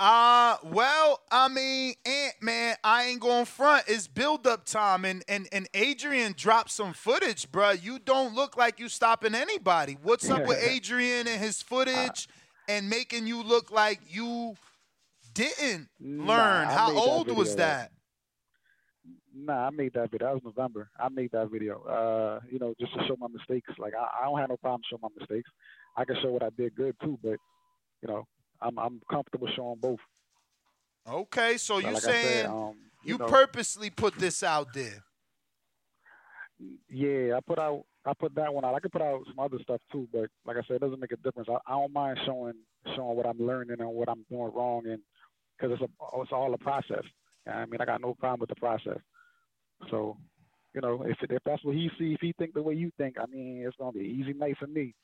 Uh, well, I mean, Ant man, I ain't going front. It's build up time, and and and Adrian dropped some footage, bro. You don't look like you stopping anybody. What's up with Adrian and his footage, and making you look like you didn't learn? Nah, How made that old was that? Nah, I made that video. That was November. I made that video. Uh, you know, just to show my mistakes. Like I, I don't have no problem showing my mistakes. I can show what I did good too, but you know, I'm I'm comfortable showing both. Okay, so you like I said, saying um, you, you know- purposely put this out there? Yeah, I put out I put that one out. I could put out some other stuff too, but like I said, it doesn't make a difference. I, I don't mind showing showing what I'm learning and what I'm doing wrong, and because it's a it's all a process. I mean, I got no problem with the process. So, you know, if if that's what he see, if he think the way you think, I mean, it's gonna be an easy night for me.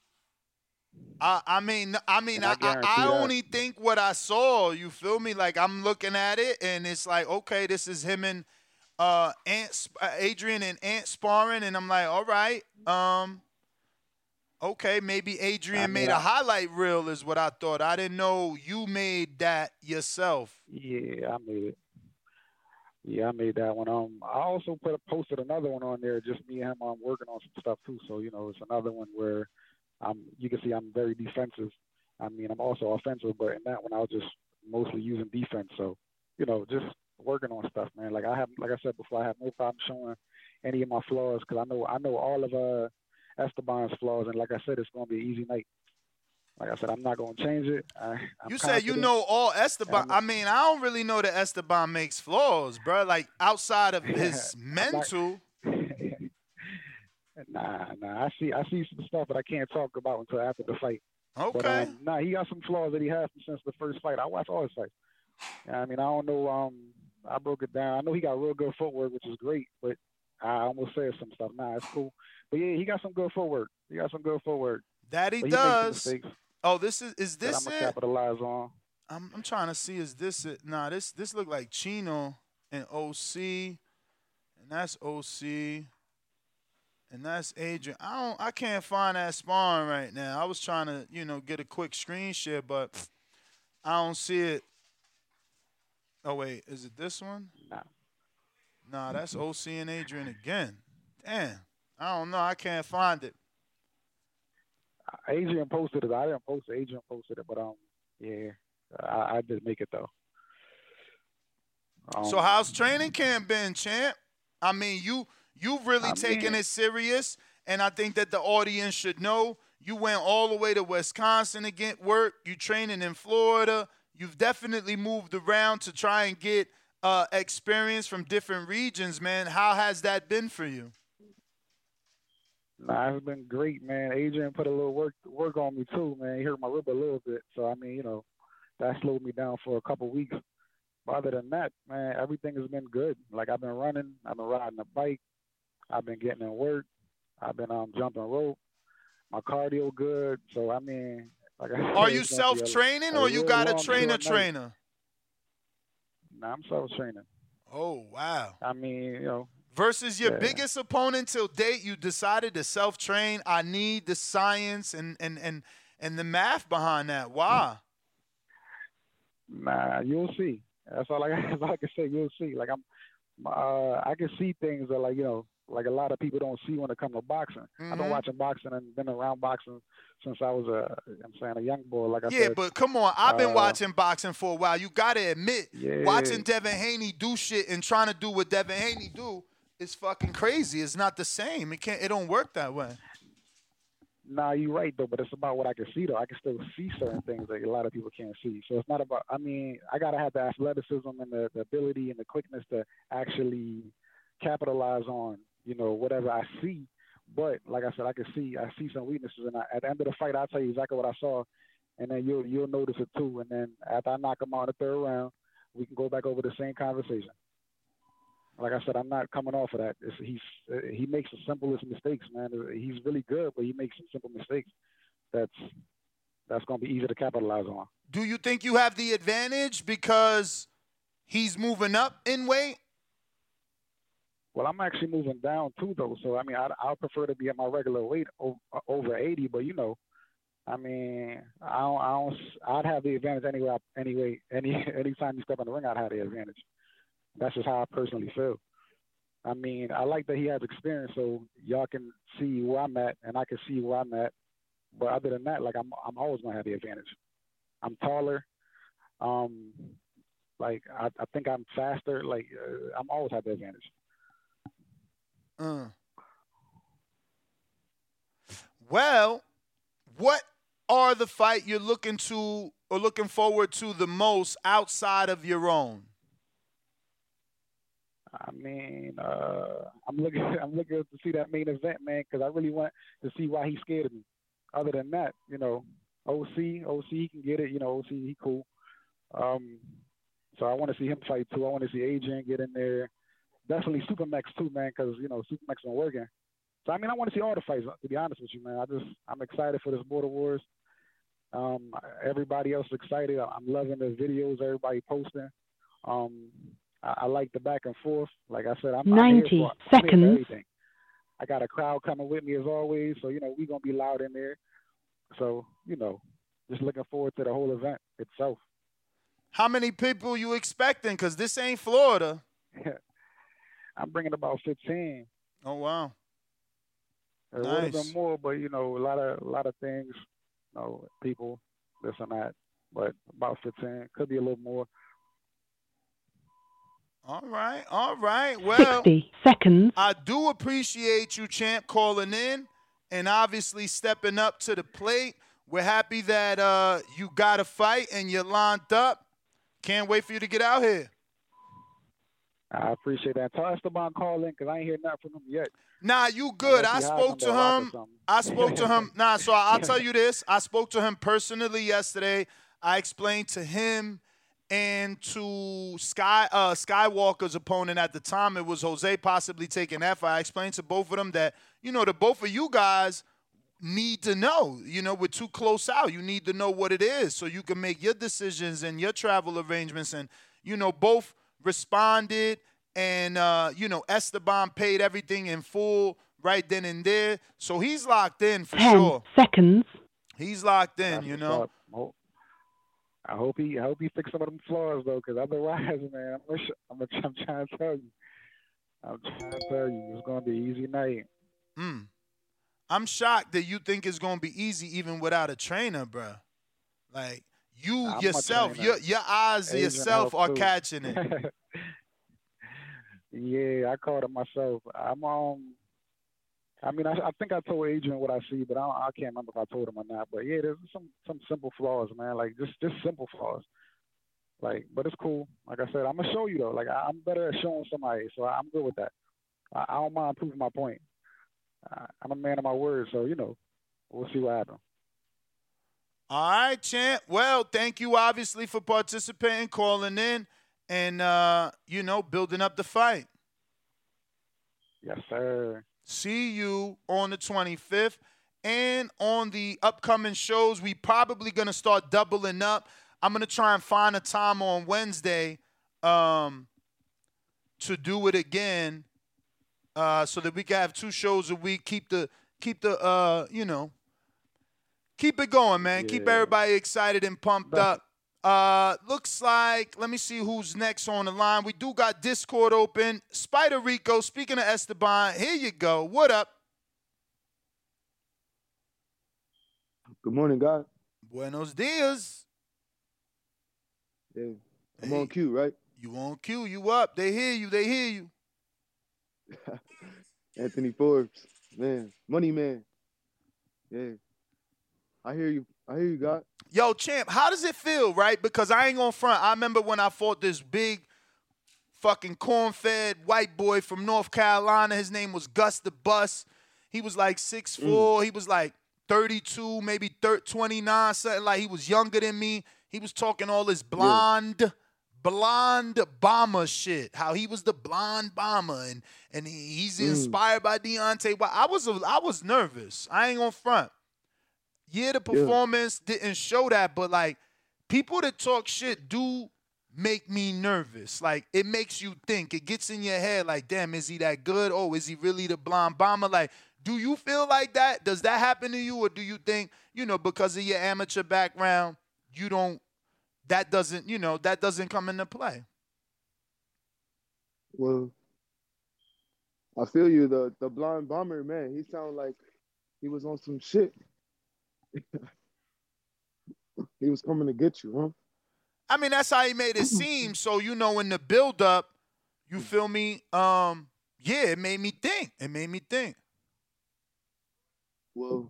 I, I mean, I mean, And I I, I, only think what I saw. You feel me? Like I'm looking at it, and it's like, okay, this is him and uh, Sp- uh, Adrian and Ant sparring, and I'm like, all right, um, okay, maybe Adrian I mean, made a highlight reel, is what I thought. I didn't know you made that yourself. Yeah, I made it. Yeah, I made that one. Um, I also put posted another one on there, just me and him. I'm working on some stuff too, so you know, it's another one where I'm. You can see I'm very defensive. I mean, I'm also offensive, but in that one, I was just mostly using defense. So, you know, just working on stuff, man. Like I have, like I said before, I have no problem showing any of my flaws because I know I know all of uh Esteban's flaws, and like I said, it's gonna be an easy night. Like I said, I'm not gonna change it. I, I'm you said you know all Esteban. I mean, I don't really know that Esteban makes flaws, bro. Like outside of his mental. Nah, nah. I see, I see some stuff, but I can't talk about until after the fight. But, Okay. um, nah, he got some flaws that he has since the first fight. I watch all his fights. I mean, I don't know. Um, I broke it down. I know he got real good footwork, which is great, but I almost said some stuff. Nah, it's cool. But yeah, he got some good footwork. He got some good footwork. That he he does. Oh, this is is that this I'm gonna it? capitalize on. I'm I'm trying to see is this it? Nah, this this look like Chino and OC, and that's OC, and that's Adrian. I don't I can't find that spawn right now. I was trying to you know get a quick screen share, but I don't see it. Oh wait, is it this one? No. Nah, that's OC and Adrian again. Damn, I don't know. I can't find it. Adrian posted it. I didn't post it. Adrian posted it, but um, yeah, I, I did make it though. Um, So how's training camp been, champ? I mean, you you really I taken mean- it serious, and I think that the audience should know you went all the way to Wisconsin to get work. You training in Florida. You've definitely moved around to try and get uh, experience from different regions, man. How has that been for you? Nah, it's been great, man. Adrian put a little work work on me too, man. He hurt my rib a little bit, so I mean, you know, that slowed me down for a couple weeks. But other than that, man, everything has been good. Like I've been running, I've been riding a bike, I've been getting in work, I've been um jumping rope. My cardio good, so I mean, like I said, Are you it's gonna be a- self training a or you got a trainer trainer? Nah, I'm self training. Oh wow. I mean, you know, Versus your Yeah. biggest opponent till date, you decided to self train. I need the science and and and and the math behind that. Why? Nah, you'll see. That's all I that's all I can say. You'll see. Like I'm, uh, I can see things that like you know, like a lot of people don't see when it comes to boxing. I've Mhm. been watching boxing and been around boxing since I was a, I'm saying a young boy. Like I Yeah, said. but come on. I've been uh, watching boxing for a while. You got to admit, Yeah. watching Devin Haney do shit and trying to do what Devin Haney do is fucking crazy. It's not the same. It can't. It don't work that way. Nah, you're right though, but it's about what I can see though. I can still see certain things that a lot of people can't see. So it's not about. I mean, I gotta have the athleticism and the, the ability and the quickness to actually capitalize on, you know, whatever I see. But like I said, I can see I see some weaknesses, and I, at the end of the fight, I'll tell you exactly what I saw, and then you'll you'll notice it too. And then after I knock him out in the third round, we can go back over the same conversation. Like I said, I'm not coming off of that. It's, he's he makes the simplest mistakes, man. He's really good, but he makes some simple mistakes. That's that's gonna be easy to capitalize on. Do you think you have the advantage because he's moving up in weight? Well, I'm actually moving down too, though. So I mean, I I prefer to be at my regular weight over, over 80. But you know, I mean, I don't, I don't, I'd have the advantage anyway. Anyway, any anytime you step in the ring, I'd have the advantage. That's just how I personally feel. I mean, I like that he has experience, so y'all can see where I'm at, and I can see where I'm at. But other than that, like I'm, I'm always gonna have the advantage. I'm taller. Um, like I, I think I'm faster. Like uh, I'm always have the advantage. Uh. Well, what are the fight you're looking to or looking forward to the most outside of your own? I mean, uh, I'm looking, I'm looking to see that main event, man, because I really want to see why he's scared of me. Other than that, you know, OC, OC, he can get it. You know, OC, he cool. Um, so I want to see him fight too. I want to see Adrian get in there. Definitely Supermex too, man, because you know Supermex been working. So I mean, I want to see all the fights. To be honest with you, man, I just I'm excited for this Border Wars. Um, everybody else is excited. I'm loving the videos everybody posting. Um, I, I like the back and forth. Like I said, I'm I'm here 90 for- I'm for seconds. everything. I got a crowd coming with me as always, so you know we gonna be loud in there. So you know, just looking forward to the whole event itself. How many people you expecting? Because this ain't Florida. I'm bringing about 15. Oh wow. It would have Nice. been more, but you know, a lot of a lot of things, you know, people, this and that. But about 15, could be a little more. All right, all right. Well, 60 seconds. I do appreciate you, champ, calling in and obviously stepping up to the plate. We're happy that uh, you got a fight and you're lined up. Can't wait for you to get out here. I appreciate that. Tell Esteban call in because I ain't hear nothing from him yet. Nah, you good. I spoke to a rock or him. I spoke to him. Nah, so I'll tell you this. I spoke to him personally yesterday. I explained to him and to Sky uh, Skywalker's opponent at the time. It was Jose possibly taking F. I explained to both of them that you know the both of you guys need to know. You know, we're too close out. You need to know what it is so you can make your decisions and your travel arrangements. And you know, both responded, and uh, you know, Esteban paid everything in full right then and there. So he's locked in for Ten sure. seconds. He's locked in. That's You know. up. I hope he I hope he fixed some of them flaws though, because otherwise, man, I'm, sh- I'm, I'm trying to tell you, I'm trying to tell you, it's gonna be an easy night. Mm. I'm shocked that you think it's gonna be easy even without a trainer, bruh. Like you I'm yourself, your your eyes Asian yourself are catching it. yeah, I called it myself. I'm um, I mean, I, I think I told Adrian what I see, but I, I can't remember if I told him or not. But yeah, there's some some simple flaws, man. Like just just simple flaws. Like, but it's cool. Like I said, I'm gonna show you though. Like I, I'm better at showing somebody, so I'm good with that. I, I don't mind proving my point. I, I'm a man of my word, so you know, we'll see what happens. All right, champ. Well, thank you obviously for participating, calling in, and uh, you know, building up the fight. Yes, sir. See you on the 25th. And on the upcoming shows, we probably gonna start doubling up. I'm gonna try and find a time on Wednesday um, to do it again, uh, so that we can have two shows a week. Keep the keep the uh, you know keep it going, man. Keep everybody excited and pumped up. Uh, looks like let me see who's next on the line. We do got Discord open. Spider Rico, speaking of Esteban, here you go. What up? Good morning, God. Buenos dias. Yeah, I'm on cue, right? You on cue? You up? They hear you. They hear you. Anthony Forbes, man, money man. Yeah, I hear you. I hear you, God. Yo, champ, how does it feel, right? Because I ain't gonna front. I remember when I fought this big fucking corn-fed white boy from North Carolina. His name was Gus the Bus. He was like six 6'4". He was like 32, maybe thir- 29, something like he was younger than me. He was talking all this blonde, blonde bomber shit. How he was the blonde bomber and and he, he's Mm. inspired by Deontay. Well, I was a, I was nervous. I ain't gonna front. Yeah, the performance didn't show that, but like people that talk shit do make me nervous. Like it makes you think. It gets in your head like, damn, is he that good? Oh, is he really the blonde bomber? Like, do you feel like that? Does that happen to you? Or do you think, you know, because of your amateur background, you don't that doesn't, you know, that doesn't come into play? Well, I feel you. The the blonde bomber, man. He sound like he was on some shit. he was coming to get you, huh? I mean, that's how he made it seem. So, you know, in the build up, you feel me? Um, yeah, it made me think. It made me think. Well,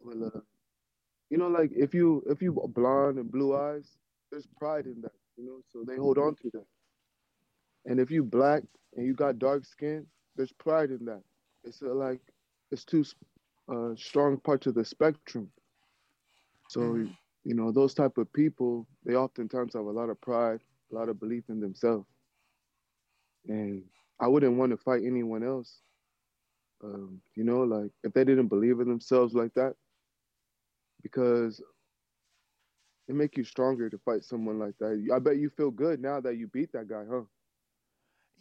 well, uh, you know, like if you if you blonde and blue eyes, there's pride in that, you know. So they hold on to that. And if you black and you got dark skin, there's pride in that. It's uh, like it's two uh, strong parts of the spectrum. So you know those type of people, they oftentimes have a lot of pride, a lot of belief in themselves. And I wouldn't want to fight anyone else um, you know, like if they didn't believe in themselves like that, because it make you stronger to fight someone like that. I bet you feel good now that you beat that guy, huh?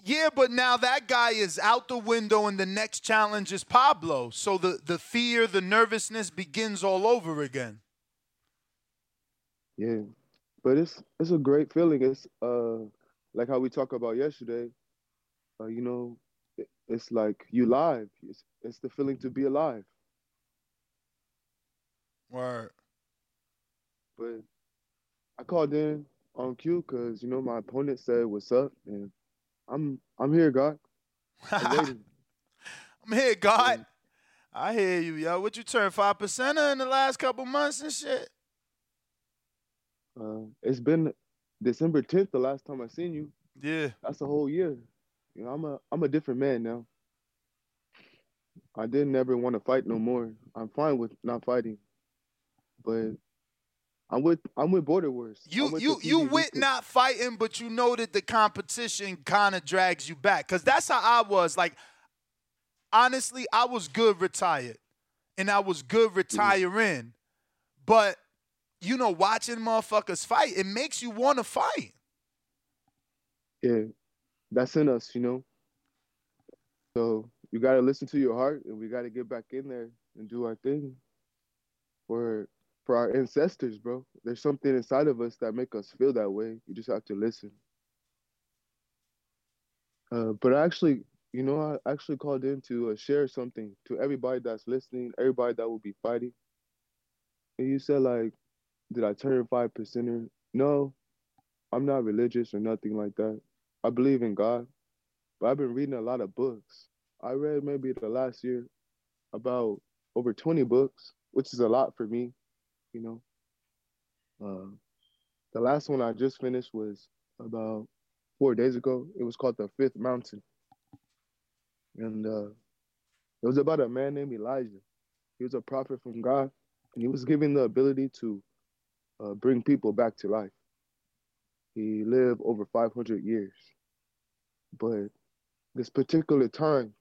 Yeah, but now that guy is out the window, and the next challenge is Pablo. So the the fear, the nervousness begins all over again. Yeah, but it's it's a great feeling. It's uh like how we talked about yesterday. Uh, you know, it, it's like you live. It's it's the feeling to be alive. Word. But I called in on cue because you know my opponent said what's up, and I'm I'm here, God. I'm. I'm here, God. I hear you, yo. What you turn five percent in the last couple months and shit? Uh, it's been December 10th, the last time I seen you. Yeah. That's a whole year. You know, I'm a I'm a different man now. I didn't ever want to fight no more. I'm fine with not fighting. But I'm with I'm with Border Wars. You you you with not fighting, but you know that the competition kind of drags you back. Cause that's how I was. Like, honestly, I was good retired. and I was good retiring. But you know, watching motherfuckers fight, it makes you want to fight. Yeah, that's in us, you know. So you got to listen to your heart, and we got to get back in there and do our thing for for our ancestors, bro. There's something inside of us that make us feel that way. You just have to listen. Uh, but actually, you know, I actually called in to uh, share something to everybody that's listening, everybody that will be fighting. And you said like, did I turn five percenter? No, I'm not religious or nothing like that. I believe in God, but I've been reading a lot of books. I read maybe the last year about over 20 books, which is a lot for me, you know. Uh, the last one I just finished was about four days ago. It was called The Fifth Mountain. And uh, it was about a man named Elijah. He was a prophet from God, and he was given the ability to uh, bring people back to life. He lived over 500 years. But this particular time,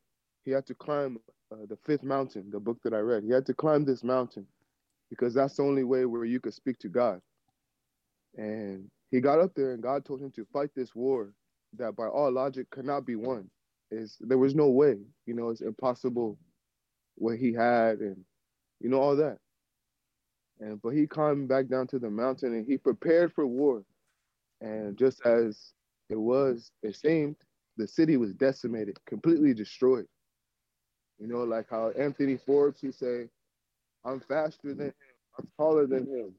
he had to climb uh, the fifth mountain, the book that I read. He had to climb this mountain because that's the only way where you could speak to God. And he got up there and God told him to fight this war that by all logic could not be won. Is there was no way, you know, it's impossible what he had and you know all that. And but he climbed back down to the mountain and he prepared for war. And just as it was, it seemed, the city was decimated, completely destroyed. You know, like how Anthony Forbes, he say, I'm faster than him, I'm taller than him.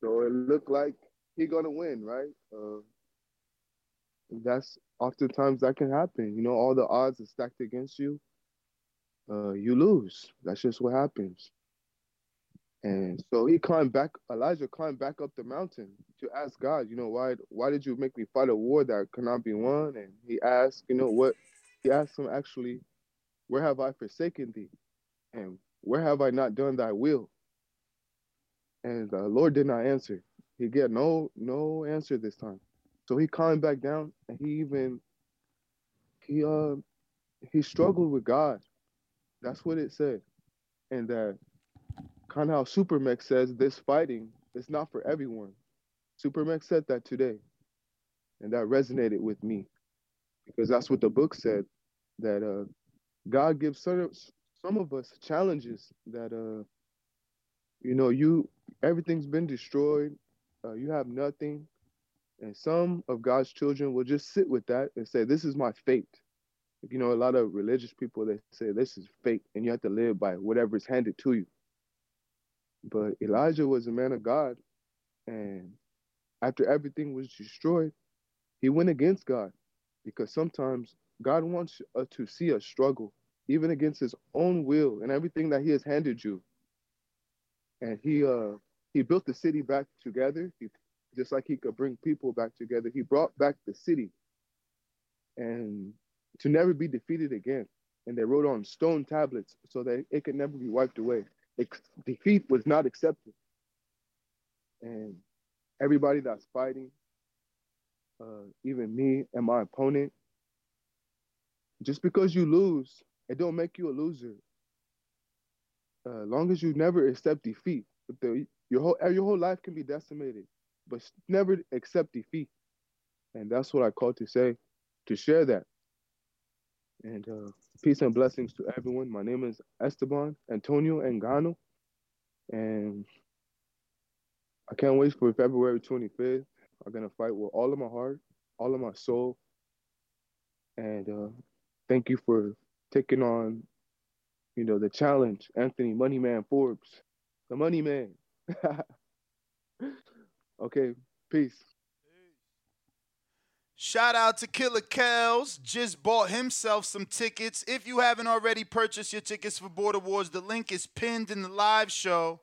So it looked like he gonna win, right? Uh, that's oftentimes that can happen. You know, all the odds are stacked against you. Uh, you lose. That's just what happens. And so he climbed back. Elijah climbed back up the mountain to ask God, you know, why why did you make me fight a war that cannot be won? And he asked, you know, what he asked him actually, where have I forsaken thee? And where have I not done thy will? And the Lord did not answer. He get no no answer this time. So he climbed back down and he even he uh he struggled with God. That's what it said. And that kind of how Supermex says this fighting is not for everyone. Supermex said that today. And that resonated with me. Because that's what the book said. That uh God gives some some of us challenges that uh you know you everything's been destroyed uh, you have nothing and some of god's children will just sit with that and say this is my fate you know a lot of religious people they say this is fate and you have to live by whatever is handed to you but elijah was a man of god and after everything was destroyed he went against god because sometimes god wants us to see us struggle even against his own will and everything that he has handed you. And he uh he built the city back together. He, just like he could bring people back together, he brought back the city and to never be defeated again. And they wrote on stone tablets so that it could never be wiped away. It, defeat was not accepted. And everybody that's fighting, uh, even me and my opponent, just because you lose it don't make you a loser. Uh, long as you never accept defeat, the, your whole your whole life can be decimated, but never accept defeat. And that's what I call to say, to share that. And uh, peace and blessings to everyone. My name is Esteban Antonio Engano, and I can't wait for February 25th. I'm gonna fight with all of my heart, all of my soul, and uh, thank you for taking on, you know, the challenge, Anthony Moneyman Forbes, the Money Man. okay, peace. Shout out to Killer Kells. Just bought himself some tickets. If you haven't already purchased your tickets for Border Wars, the link is pinned in the live show.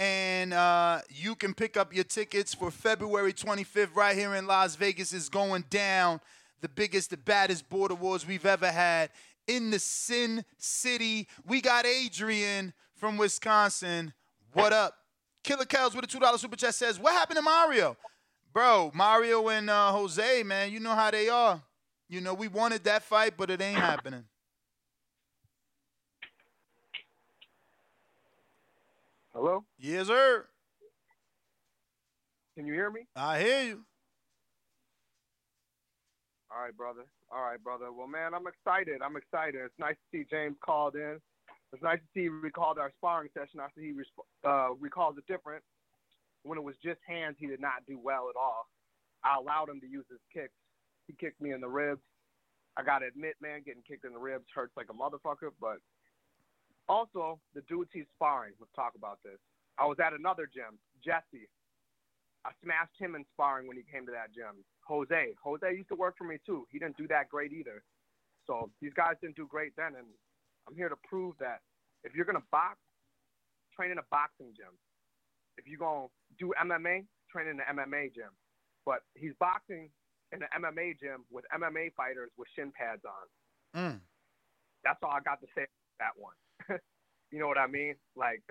And uh, you can pick up your tickets for February 25th right here in Las Vegas. is going down. The biggest, the baddest Border Wars we've ever had in the Sin City. We got Adrian from Wisconsin. What up? Killer Kells with a $2 super chat says, What happened to Mario? Bro, Mario and uh, Jose, man, you know how they are. You know, we wanted that fight, but it ain't happening. Hello? Yes, sir. Can you hear me? I hear you. All right, brother. All right, brother. Well, man, I'm excited. I'm excited. It's nice to see James called in. It's nice to see he recalled our sparring session after he uh, recalls it different. When it was just hands, he did not do well at all. I allowed him to use his kicks. He kicked me in the ribs. I gotta admit, man, getting kicked in the ribs hurts like a motherfucker. But also, the dudes he's sparring. Let's talk about this. I was at another gym, Jesse. I smashed him in sparring when he came to that gym. Jose. Jose used to work for me too. He didn't do that great either. So these guys didn't do great then, and I'm here to prove that if you're gonna box, train in a boxing gym. If you're gonna do MMA, train in the MMA gym. But he's boxing in the MMA gym with MMA fighters with shin pads on. Mm. That's all I got to say that one. you know what I mean? Like,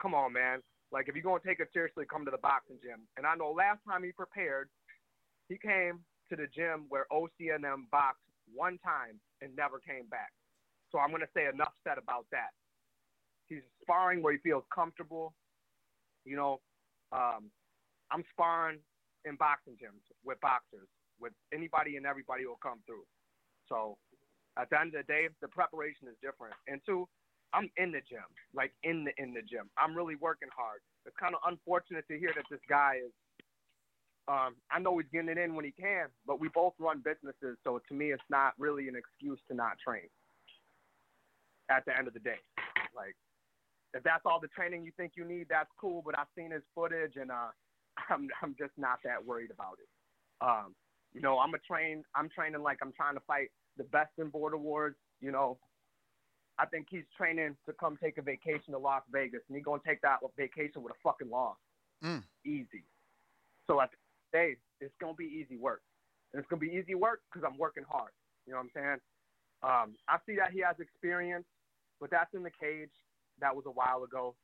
come on, man. Like, if you're gonna take it seriously, come to the boxing gym. And I know last time he prepared, he came to the gym where OCNM and boxed one time and never came back. So I'm gonna say enough said about that. He's sparring where he feels comfortable. You know, um, I'm sparring in boxing gyms with boxers, with anybody and everybody will come through. So at the end of the day, the preparation is different. And two, I'm in the gym, like in the in the gym. I'm really working hard. It's kind of unfortunate to hear that this guy is. Um, I know he's getting it in when he can, but we both run businesses, so to me, it's not really an excuse to not train. At the end of the day, like if that's all the training you think you need, that's cool. But I've seen his footage, and uh, I'm I'm just not that worried about it. Um, you know, I'm a train. I'm training like I'm trying to fight the best in border wars. You know, I think he's training to come take a vacation to Las Vegas, and he's gonna take that vacation with a fucking loss. Mm. Easy. So at the day, it's gonna be easy work, and it's gonna be easy work because I'm working hard. You know what I'm saying? Um, I see that he has experience, but that's in the cage. That was a while ago,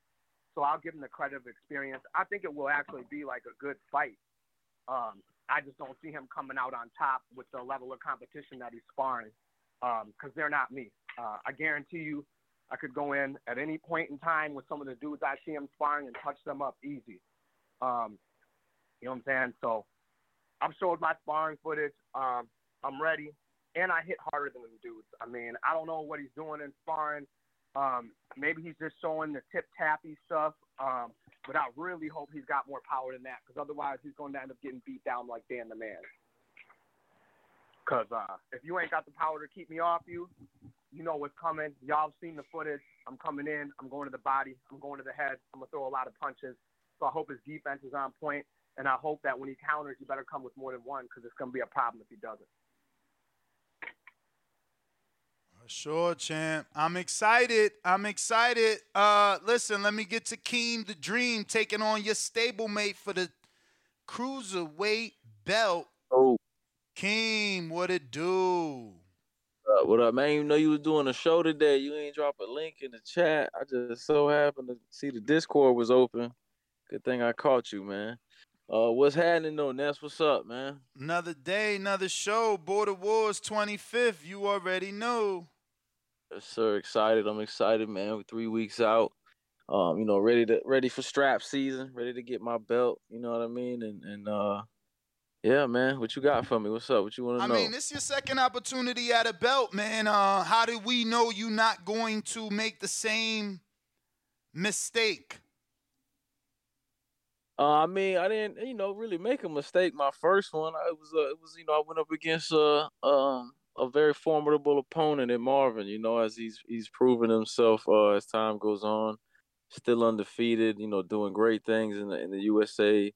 so I'll give him the credit of experience. I think it will actually be like a good fight. Um, I just don't see him coming out on top with the level of competition that he's sparring because um, they're not me. Uh, I guarantee you, I could go in at any point in time with some of the dudes I see him sparring and touch them up easy. Um, you know what I'm saying? So I've showed my sparring footage. Um, I'm ready, and I hit harder than them dudes. I mean, I don't know what he's doing in sparring. Um, maybe he's just showing the tip tappy stuff. Um, but I really hope he's got more power than that, because otherwise he's going to end up getting beat down like Dan the Man. Because uh, if you ain't got the power to keep me off you, you know what's coming. Y'all seen the footage. I'm coming in. I'm going to the body. I'm going to the head. I'm going to throw a lot of punches. So I hope his defense is on point, and I hope that when he counters, he better come with more than one because it's going to be a problem if he doesn't. Sure, champ. I'm excited. I'm excited. Uh, listen, let me get to Keem the Dream taking on your stablemate for the cruiserweight belt. Oh, Keem, what it do? Uh, what up, man? You know you was doing a show today. You ain't drop a link in the chat. I just so happened to see the Discord was open. Good thing I caught you, man. Uh, what's happening though, Ness? What's up, man? Another day, another show. Border Wars 25th. You already know. Yes, sir. Excited. I'm excited, man. We're three weeks out. Um, you know, ready to ready for strap season, ready to get my belt. You know what I mean? And and uh, yeah, man. What you got for me? What's up? What you want to know? I mean, this is your second opportunity at a belt, man. Uh, how do we know you're not going to make the same mistake? Uh, I mean, I didn't, you know, really make a mistake. My first one, I was, uh, it was, you know, I went up against uh, um, a very formidable opponent in Marvin. You know, as he's he's proven himself uh, as time goes on, still undefeated. You know, doing great things in the in the USA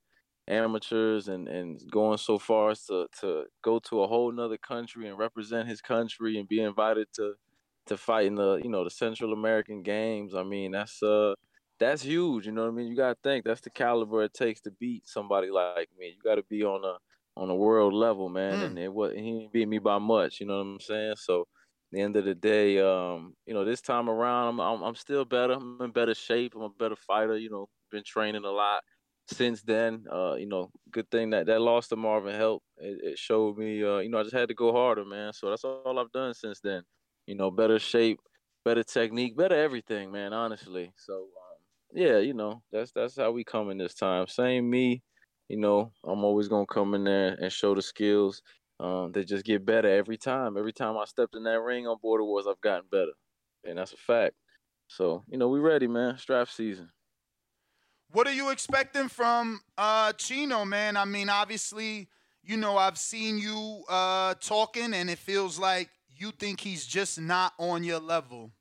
amateurs and and going so far as to to go to a whole nother country and represent his country and be invited to to fight in the you know the Central American Games. I mean, that's uh that's huge. You know what I mean? You gotta think that's the caliber it takes to beat somebody like me. You got to be on a on a world level, man. Mm. And it what he beat me by much. You know what I'm saying? So. The end of the day, um, you know, this time around, I'm, I'm I'm still better. I'm in better shape. I'm a better fighter. You know, been training a lot since then. Uh, you know, good thing that that loss to Marvin helped. It, it showed me, uh, you know, I just had to go harder, man. So that's all I've done since then. You know, better shape, better technique, better everything, man. Honestly. So, um, yeah, you know, that's that's how we coming this time. Same me, you know, I'm always gonna come in there and show the skills. Um, they just get better every time. Every time I stepped in that ring on Border Wars, I've gotten better, and that's a fact. So you know, we ready, man. Strap season. What are you expecting from uh, Chino, man? I mean, obviously, you know, I've seen you uh, talking, and it feels like you think he's just not on your level.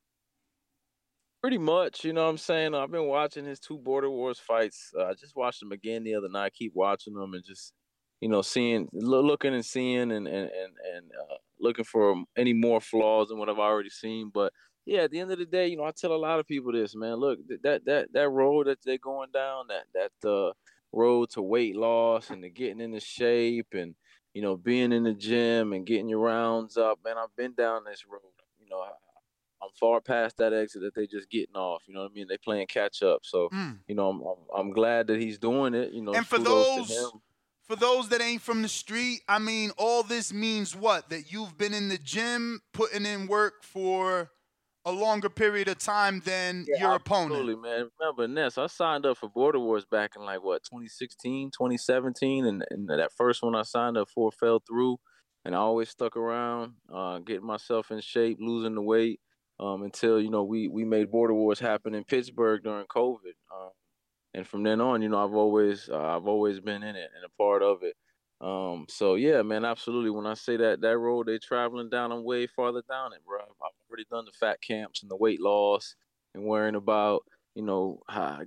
Pretty much, you know what I'm saying? I've been watching his two Border Wars fights. Uh, I just watched them again the other night. Keep watching them and just, you know, seeing, looking and seeing and and and, and uh, looking for any more flaws than what I've already seen. But yeah, at the end of the day, you know, I tell a lot of people this, man. Look, that that that road that they're going down, that that uh, road to weight loss and to getting into shape and you know being in the gym and getting your rounds up, man. I've been down this road. You know, I, I'm far past that exit that they just getting off. You know what I mean? They playing catch up. So Mm. you know, I'm, I'm I'm glad that he's doing it. You know, And for those for those that ain't from the street, I mean, all this means what? That you've been in the gym putting in work for a longer period of time than your opponent. Absolutely, man. Remember, Ness, I signed up for Border Wars back in like what 2016, 2017, and, and that first one I signed up for fell through, and I always stuck around, uh, getting myself in shape, losing the weight, um, until you know we we made Border Wars happen in Pittsburgh during COVID, um, and from then on, you know, I've always uh, I've always been in it and a part of it. Um, so yeah, man, absolutely. When I say that that road they traveling down, I'm way farther down it, bro. I've already done the fat camps and the weight loss and worrying about you know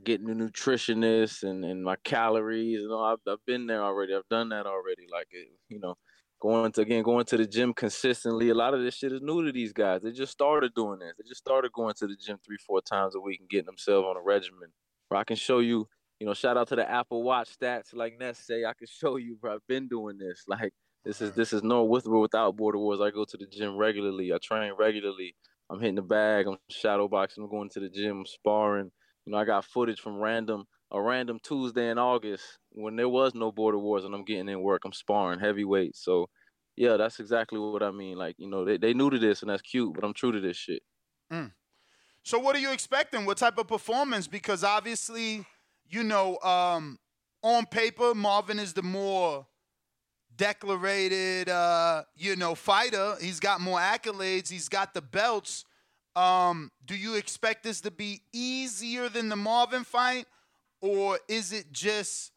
getting a nutritionist and, and my calories. You know, I've I've been there already. I've done that already. Like you know, going to again going to the gym consistently. A lot of this shit is new to these guys. They just started doing this. They just started going to the gym three four times a week and getting themselves on a regimen. Where I can show you you know, shout out to the Apple Watch stats. Like Ness say, I can show you, bro. I've been doing this. Like this is this is no with or without Border Wars. I go to the gym regularly. I train regularly. I'm hitting the bag. I'm shadow boxing. I'm going to the gym. I'm sparring. You know, I got footage from random a random Tuesday in August when there was no Border Wars, and I'm getting in work. I'm sparring heavyweight. So, yeah, that's exactly what I mean. Like, you know, they they new to this, and that's cute, but I'm true to this shit. Mm. So what are you expecting? What type of performance? Because obviously, you know, um, on paper, Marvin is the more declarated, uh, you know, fighter. He's got more accolades. He's got the belts. Um, do you expect this to be easier than the Marvin fight, or is it just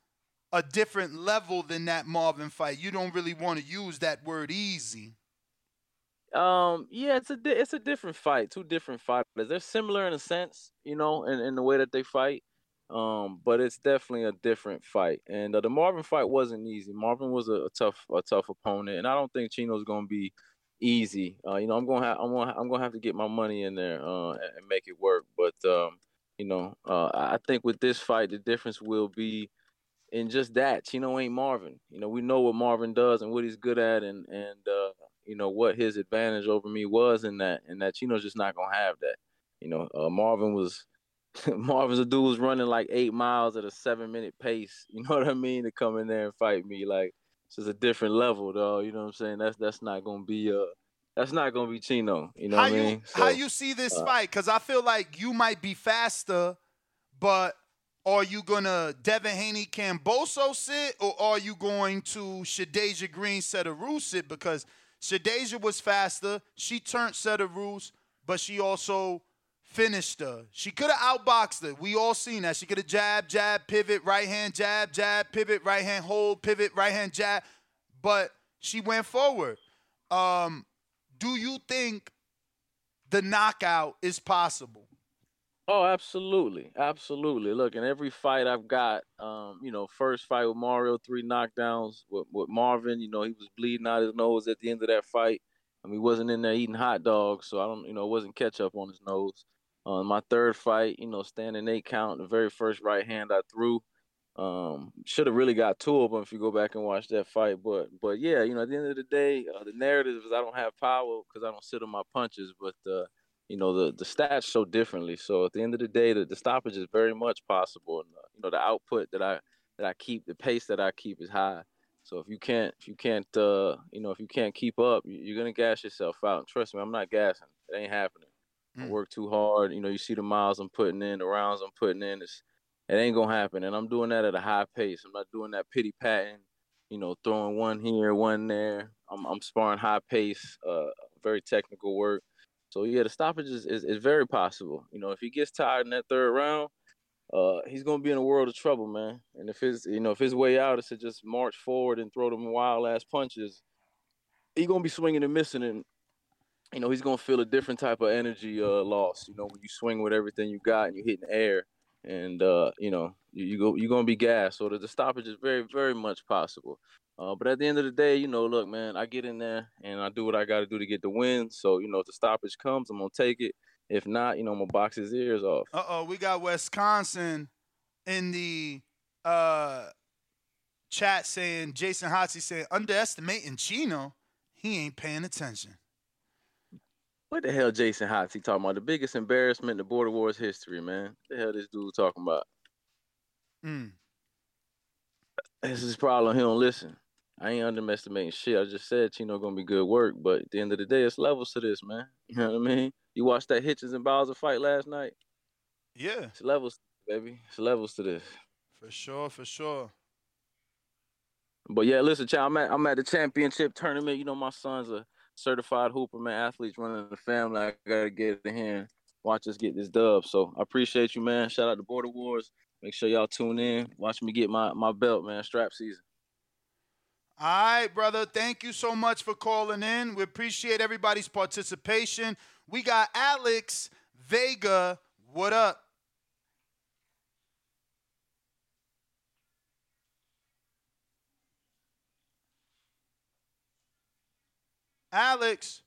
a different level than that Marvin fight? You don't really want to use that word easy. Um, yeah, it's a di- it's a different fight. Two different fighters. They're similar in a sense, you know, in, in the way that they fight. Um, but it's definitely a different fight. And uh, the Marvin fight wasn't easy. Marvin was a, a tough a tough opponent, and I don't think Chino's gonna be easy. Uh, you know, I'm gonna have I'm gonna I'm gonna have to get my money in there uh, and, make it work. But um, you know, uh, I think with this fight, the difference will be in just that Chino ain't Marvin. You know, we know what Marvin does and what he's good at, and and uh, you know what his advantage over me was in that, and that Chino's just not gonna have that. You know, uh, Marvin was Marvin's a dude was running like eight miles at a seven minute pace. You know what I mean? To come in there and fight me, like it's just a different level, though. You know what I'm saying? That's that's not gonna be uh that's not gonna be Chino. You know how what I you mean? how you see this uh, fight? Because I feel like you might be faster, but are you gonna Devin Haney Kambosos sit, or are you going to Shadasia Green Cederroos sit? Because Shadasia was faster, she turned Setaru's, but she also finished her. She could have outboxed her. We all seen that. She could have jab, jab, pivot, right hand, jab, jab, pivot, right hand, hold, pivot, right hand, jab. But she went forward. Um, do you think the knockout is possible? Oh, absolutely, absolutely. Look, in every fight I've got, um, you know, first fight with Mario, three knockdowns with, with Marvin. You know, he was bleeding out his nose at the end of that fight. I mean, he wasn't in there eating hot dogs, so I don't, you know, it wasn't ketchup on his nose. Uh, my third fight, you know, standing eight count, the very first right hand I threw. Um, should have really got two of them if you go back and watch that fight. But, but yeah, you know, at the end of the day, uh, the narrative is I don't have power because I don't sit on my punches. But uh, you know, the the stats show differently. So at the end of the day, the, the stoppage is very much possible. And uh, you know, the output that I that I keep, the pace that I keep is high. So if you can't, if you can't, uh, you know, if you can't keep up, you- you're gonna gas yourself out. And trust me, I'm not gassing. It ain't happening. I work too hard. You know, you see the miles I'm putting in, the rounds I'm putting in. It's it ain't gonna happen, and I'm doing that at a high pace. I'm not doing that pity patting. You know, throwing one here, one there. I'm I'm sparring high pace, uh, very technical work. So yeah, the stoppage is, is, is very possible. You know, if he gets tired in that third round, uh, he's gonna be in a world of trouble, man. And if his you know if his way out is to just march forward and throw them wild ass punches, he gonna be swinging and missing, and you know he's gonna feel a different type of energy uh, loss. You know when you swing with everything you got and you hit in air, and uh, you know you, you go you're gonna be gassed. So the, the stoppage is very very much possible. Uh, but at the end of the day, you know, look, man, I get in there and I do what I got to do to get the win. So you know, if the stoppage comes, I'm gonna take it. If not, you know, I'm gonna box his ears off. Uh oh, we got Wisconsin in the uh, chat saying Jason Hotsy saying underestimating Chino. He ain't paying attention. What the hell, Jason Hotsy talking about? The biggest embarrassment in the Border Wars history, man. What the hell, this dude talking about? Mm. This is problem. He don't listen. I ain't underestimating shit. I just said Chino gonna be good work, but at the end of the day, it's levels to this, man. You know what I mean? You watched that Hitchens and Bowser fight last night? Yeah. It's levels, baby. It's levels to this. For sure, for sure. But yeah, listen, child, I'm at I'm at the championship tournament. You know, my son's a certified hooper, man. Athletes running the family. I gotta get in here and watch us get this dub. So I appreciate you, man. Shout out to Border Wars. Make sure y'all tune in. Watch me get my my belt, man. Strap season. All right, brother. Thank you so much for calling in. We appreciate everybody's participation. We got Alex Vega. What up? Alex.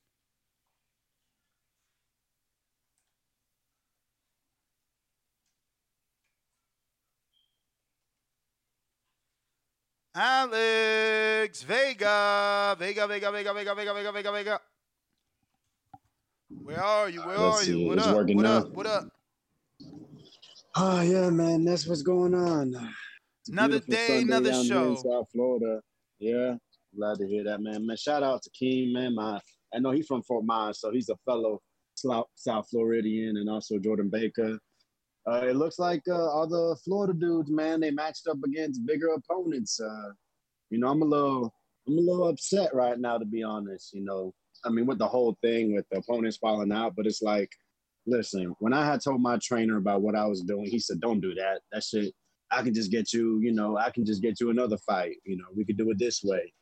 Alex Vega. Vega, Vega, Vega, Vega, Vega, Vega, Vega, Vega. Where are you? Where Let's are see, you? What it's up? What up? What up? Oh yeah, man, that's what's going on. It's Another day, Sunday another down here in show. South Florida. Yeah, glad to hear that, man. Man, shout out to King, man. My, I know he's from Fort Myers, so he's a fellow South Floridian, and also Jordan Baker. Uh, it looks like uh, all the Florida dudes, man, they matched up against bigger opponents. Uh, you know, I'm a little, I'm a little upset right now, to be honest. You know, I mean, with the whole thing with the opponents falling out, but it's like, listen, when I had told my trainer about what I was doing, he said, "Don't do that. That shit. I can just get you. You know, I can just get you another fight. You know, we could do it this way.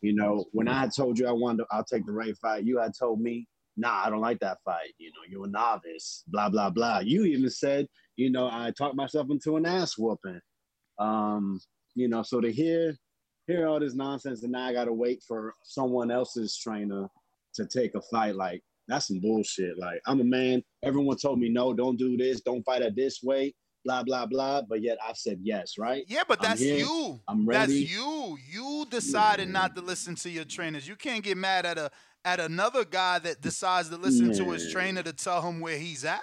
You know, when I had told you I wanted, to, I'll take the Ray fight. You had told me, nah, I don't like that fight. You know, you're a novice. Blah blah blah. You even said, you know, I talked myself into an ass whooping. Um, you know, so to hear hear all this nonsense and now I gotta wait for someone else's trainer to take a fight, like that's some bullshit. Like I'm a man. Everyone told me no, don't do this, don't fight at this way, blah blah blah. But yet I've said yes, right? Yeah, but I'm that's here, you. I'm ready. That's you. You decided not to listen to your trainers. You can't get mad at a at another guy that decides to listen to his trainer to tell him where he's at.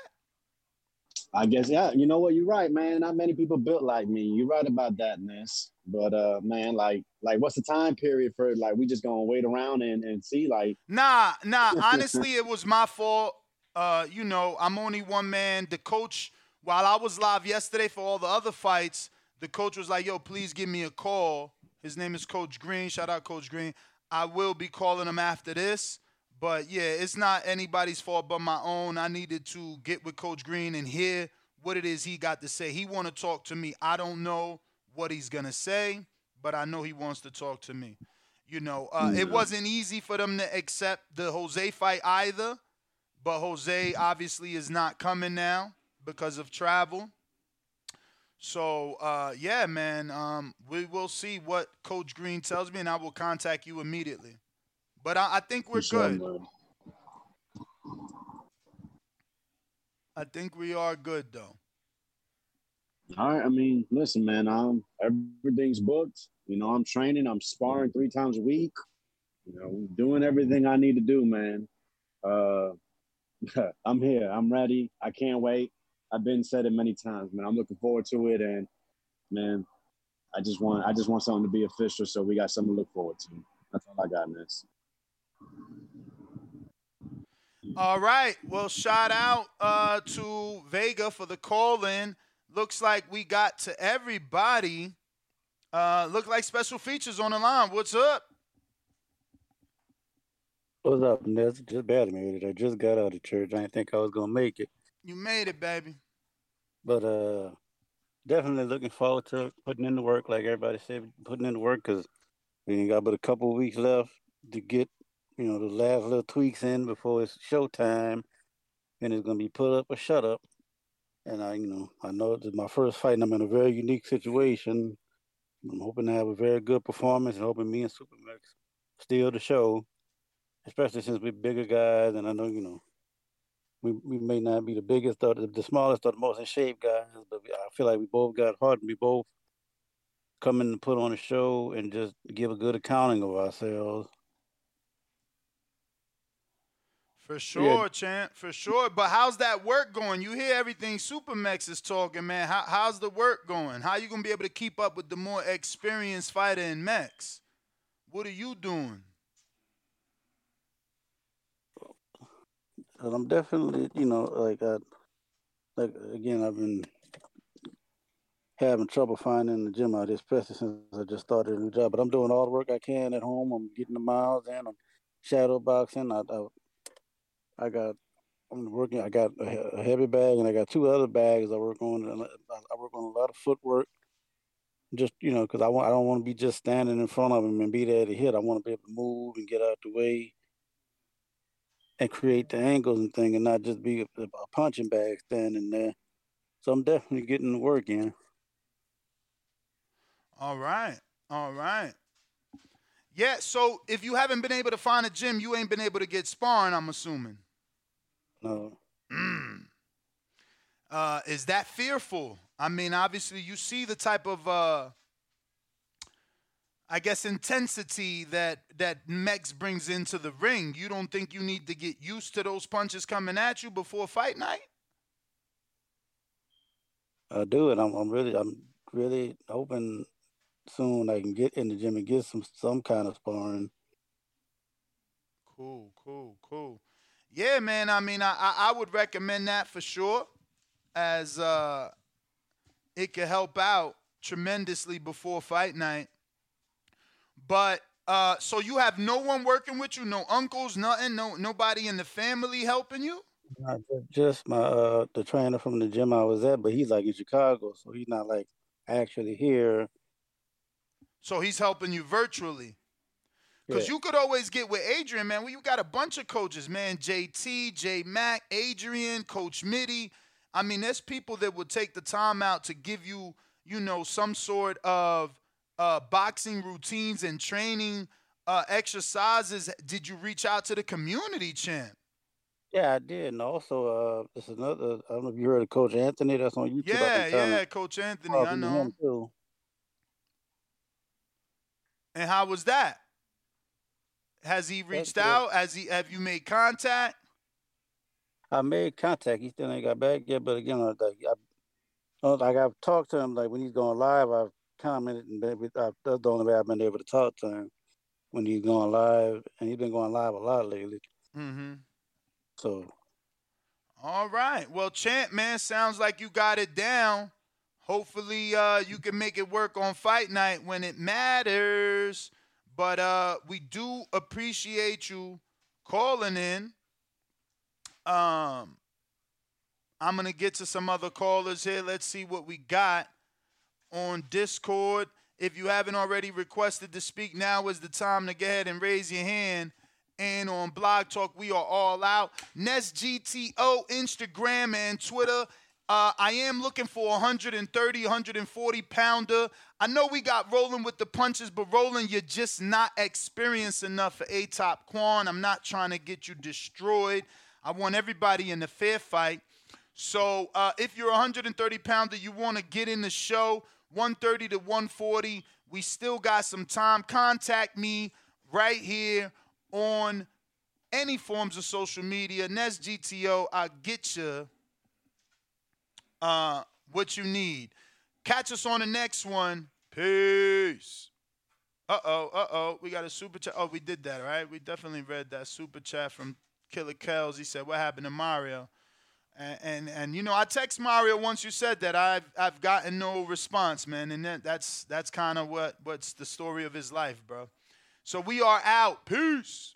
I guess yeah. You know what? You're right, man. Not many people built like me. You're right about that, Ness. But uh, man, like like what's the time period for like we just gonna wait around and and see like Nah, nah. Honestly, it was my fault. Uh, you know, I'm only one man. The coach, while I was live yesterday for all the other fights, the coach was like, "Yo, please give me a call." His name is Coach Green. Shout out Coach Green. I will be calling him after this. But yeah, it's not anybody's fault but my own. I needed to get with Coach Green and hear what it is he got to say. He want to talk to me. I don't know what he's gonna say, but I know he wants to talk to me. You know, uh, it wasn't easy for them to accept the Jose fight either, but Jose obviously is not coming now because of travel. So uh, yeah, man, um, we will see what Coach Green tells me, and I will contact you immediately. But I, I think we're sure, good. man. I think we are good though. All right. I mean, listen, man. Um, everything's booked. You know, I'm training. I'm sparring three times a week. You know, doing everything I need to do, man. Uh, I'm here. I'm ready. I can't wait. I've been said it many times, man. I'm looking forward to it, and man, I just want I just want something to be official, so we got something to look forward to. That's all I got, man. All right. Well, shout out uh, to Vega for the call in. Looks like we got to everybody. Uh, look like special features on the line. What's up? What's up, Ness? Just barely made it. I just got out of church. I didn't think I was gonna make it, You made it, baby. but uh, definitely looking forward to putting in the work, like everybody said, putting in the work because we ain't got but a couple of weeks left to get, you know, the last little tweaks in before it's showtime, and it's gonna be put up or shut up. And I, you know, I know this is my first fight, and I'm in a very unique situation. I'm hoping to have a very good performance, and hoping me and Supermex steal the show especially since we're bigger guys, and I know you know we we may not be the biggest or the, the smallest or the most in shape guys, but we, I feel like we both got heart, and we both come in to put on a show and just give a good accounting of ourselves. For sure, champ. For sure. But how's that work going? You hear everything Supermex is talking, man. How, how's the work going? How you gonna be able to keep up with the more experienced fighter in Max? What are you doing? And I'm definitely, you know, like I, like again, I've been having trouble finding the gym out here, especially since I just started a new job. But I'm doing all the work I can at home. I'm getting the miles in. I'm shadow boxing. I, I, I got, I'm working. I got a, heavy bag, and I got two other bags I work on. I work on a lot of footwork. Just you know, because I want, I don't want to be just standing in front of him and be there to hit. I want to be able to move and get out the way and create the angles and thing, and not just be a, a punching bag standing there. So I'm definitely getting the work in. All right. All right. Yeah, so if you haven't been able to find a gym, you ain't been able to get sparring, I'm assuming. No. Mm. Uh, is that fearful? I mean, obviously, you see the type of, uh, I guess, intensity that that Mex brings into the ring. You don't think you need to get used to those punches coming at you before fight night? I do it. I'm, I'm really, I'm really hoping soon I can get in the gym and get some some kind of sparring. Cool, cool, cool. Yeah, man. I mean, I I, would recommend that for sure, as uh, it could help out tremendously before fight night. But uh, so you have no one working with you, no uncles, nothing, no nobody in the family helping you. Not just my uh the trainer from the gym I was at, but he's like in Chicago, so he's not like actually here. So he's helping you virtually. Because Yeah. you could always get with Adrian, man. Well, you got a bunch of coaches, man. JT, J Mac, Adrian, Coach Mitty. I mean, there's people that would take the time out to give you, you know, some sort of uh, boxing routines and training uh, exercises. Did you reach out to the community, champ? Yeah, I did, and also uh, is another. I don't know if you heard of Coach Anthony. That's on YouTube. Yeah, yeah, Coach Anthony. I know. him, too. And how was that? Has he reached good. out? Has he? Have you made contact? I made contact. He still ain't got back yet, but again, like, I, uh, like I've talked to him. Like when he's going live, I've commented, and been, I, that's the only way I've been able to talk to him when he's going live, and he's been going live a lot lately. Mm-hmm. So All right. Well, Champ, man, sounds like you got it down. Hopefully, uh, you can make it work on fight night when it matters. But uh, we do appreciate you calling in. Um, I'm gonna get to some other callers here. Let's see what we got on Discord. If you haven't already requested to speak, now is the time to go ahead and raise your hand. And on Blog Talk, we are all out. Nest GTO, Instagram, and Twitter. Uh, I am looking for 130, 140 pounder. I know we got rolling with the punches, but rolling, you're just not experienced enough for A Top Quan. I'm not trying to get you destroyed. I want everybody in a fair fight. So uh, if you're a 130 pounder, you want to get in the show, 130 to 140. We still got some time. Contact me right here on any forms of social media. Nest GTO, I'll get you uh, what you need. Catch us on the next one. Peace. Uh oh, uh oh. We got a super chat. Oh, we did that, right? We definitely read that super chat from Killer Kells. He said, "What happened to Mario?" And, and and you know, I text Mario once you said that. I've I've gotten no response, man, and that, that's that's kind of what what's the story of his life, bro. So we are out. Peace.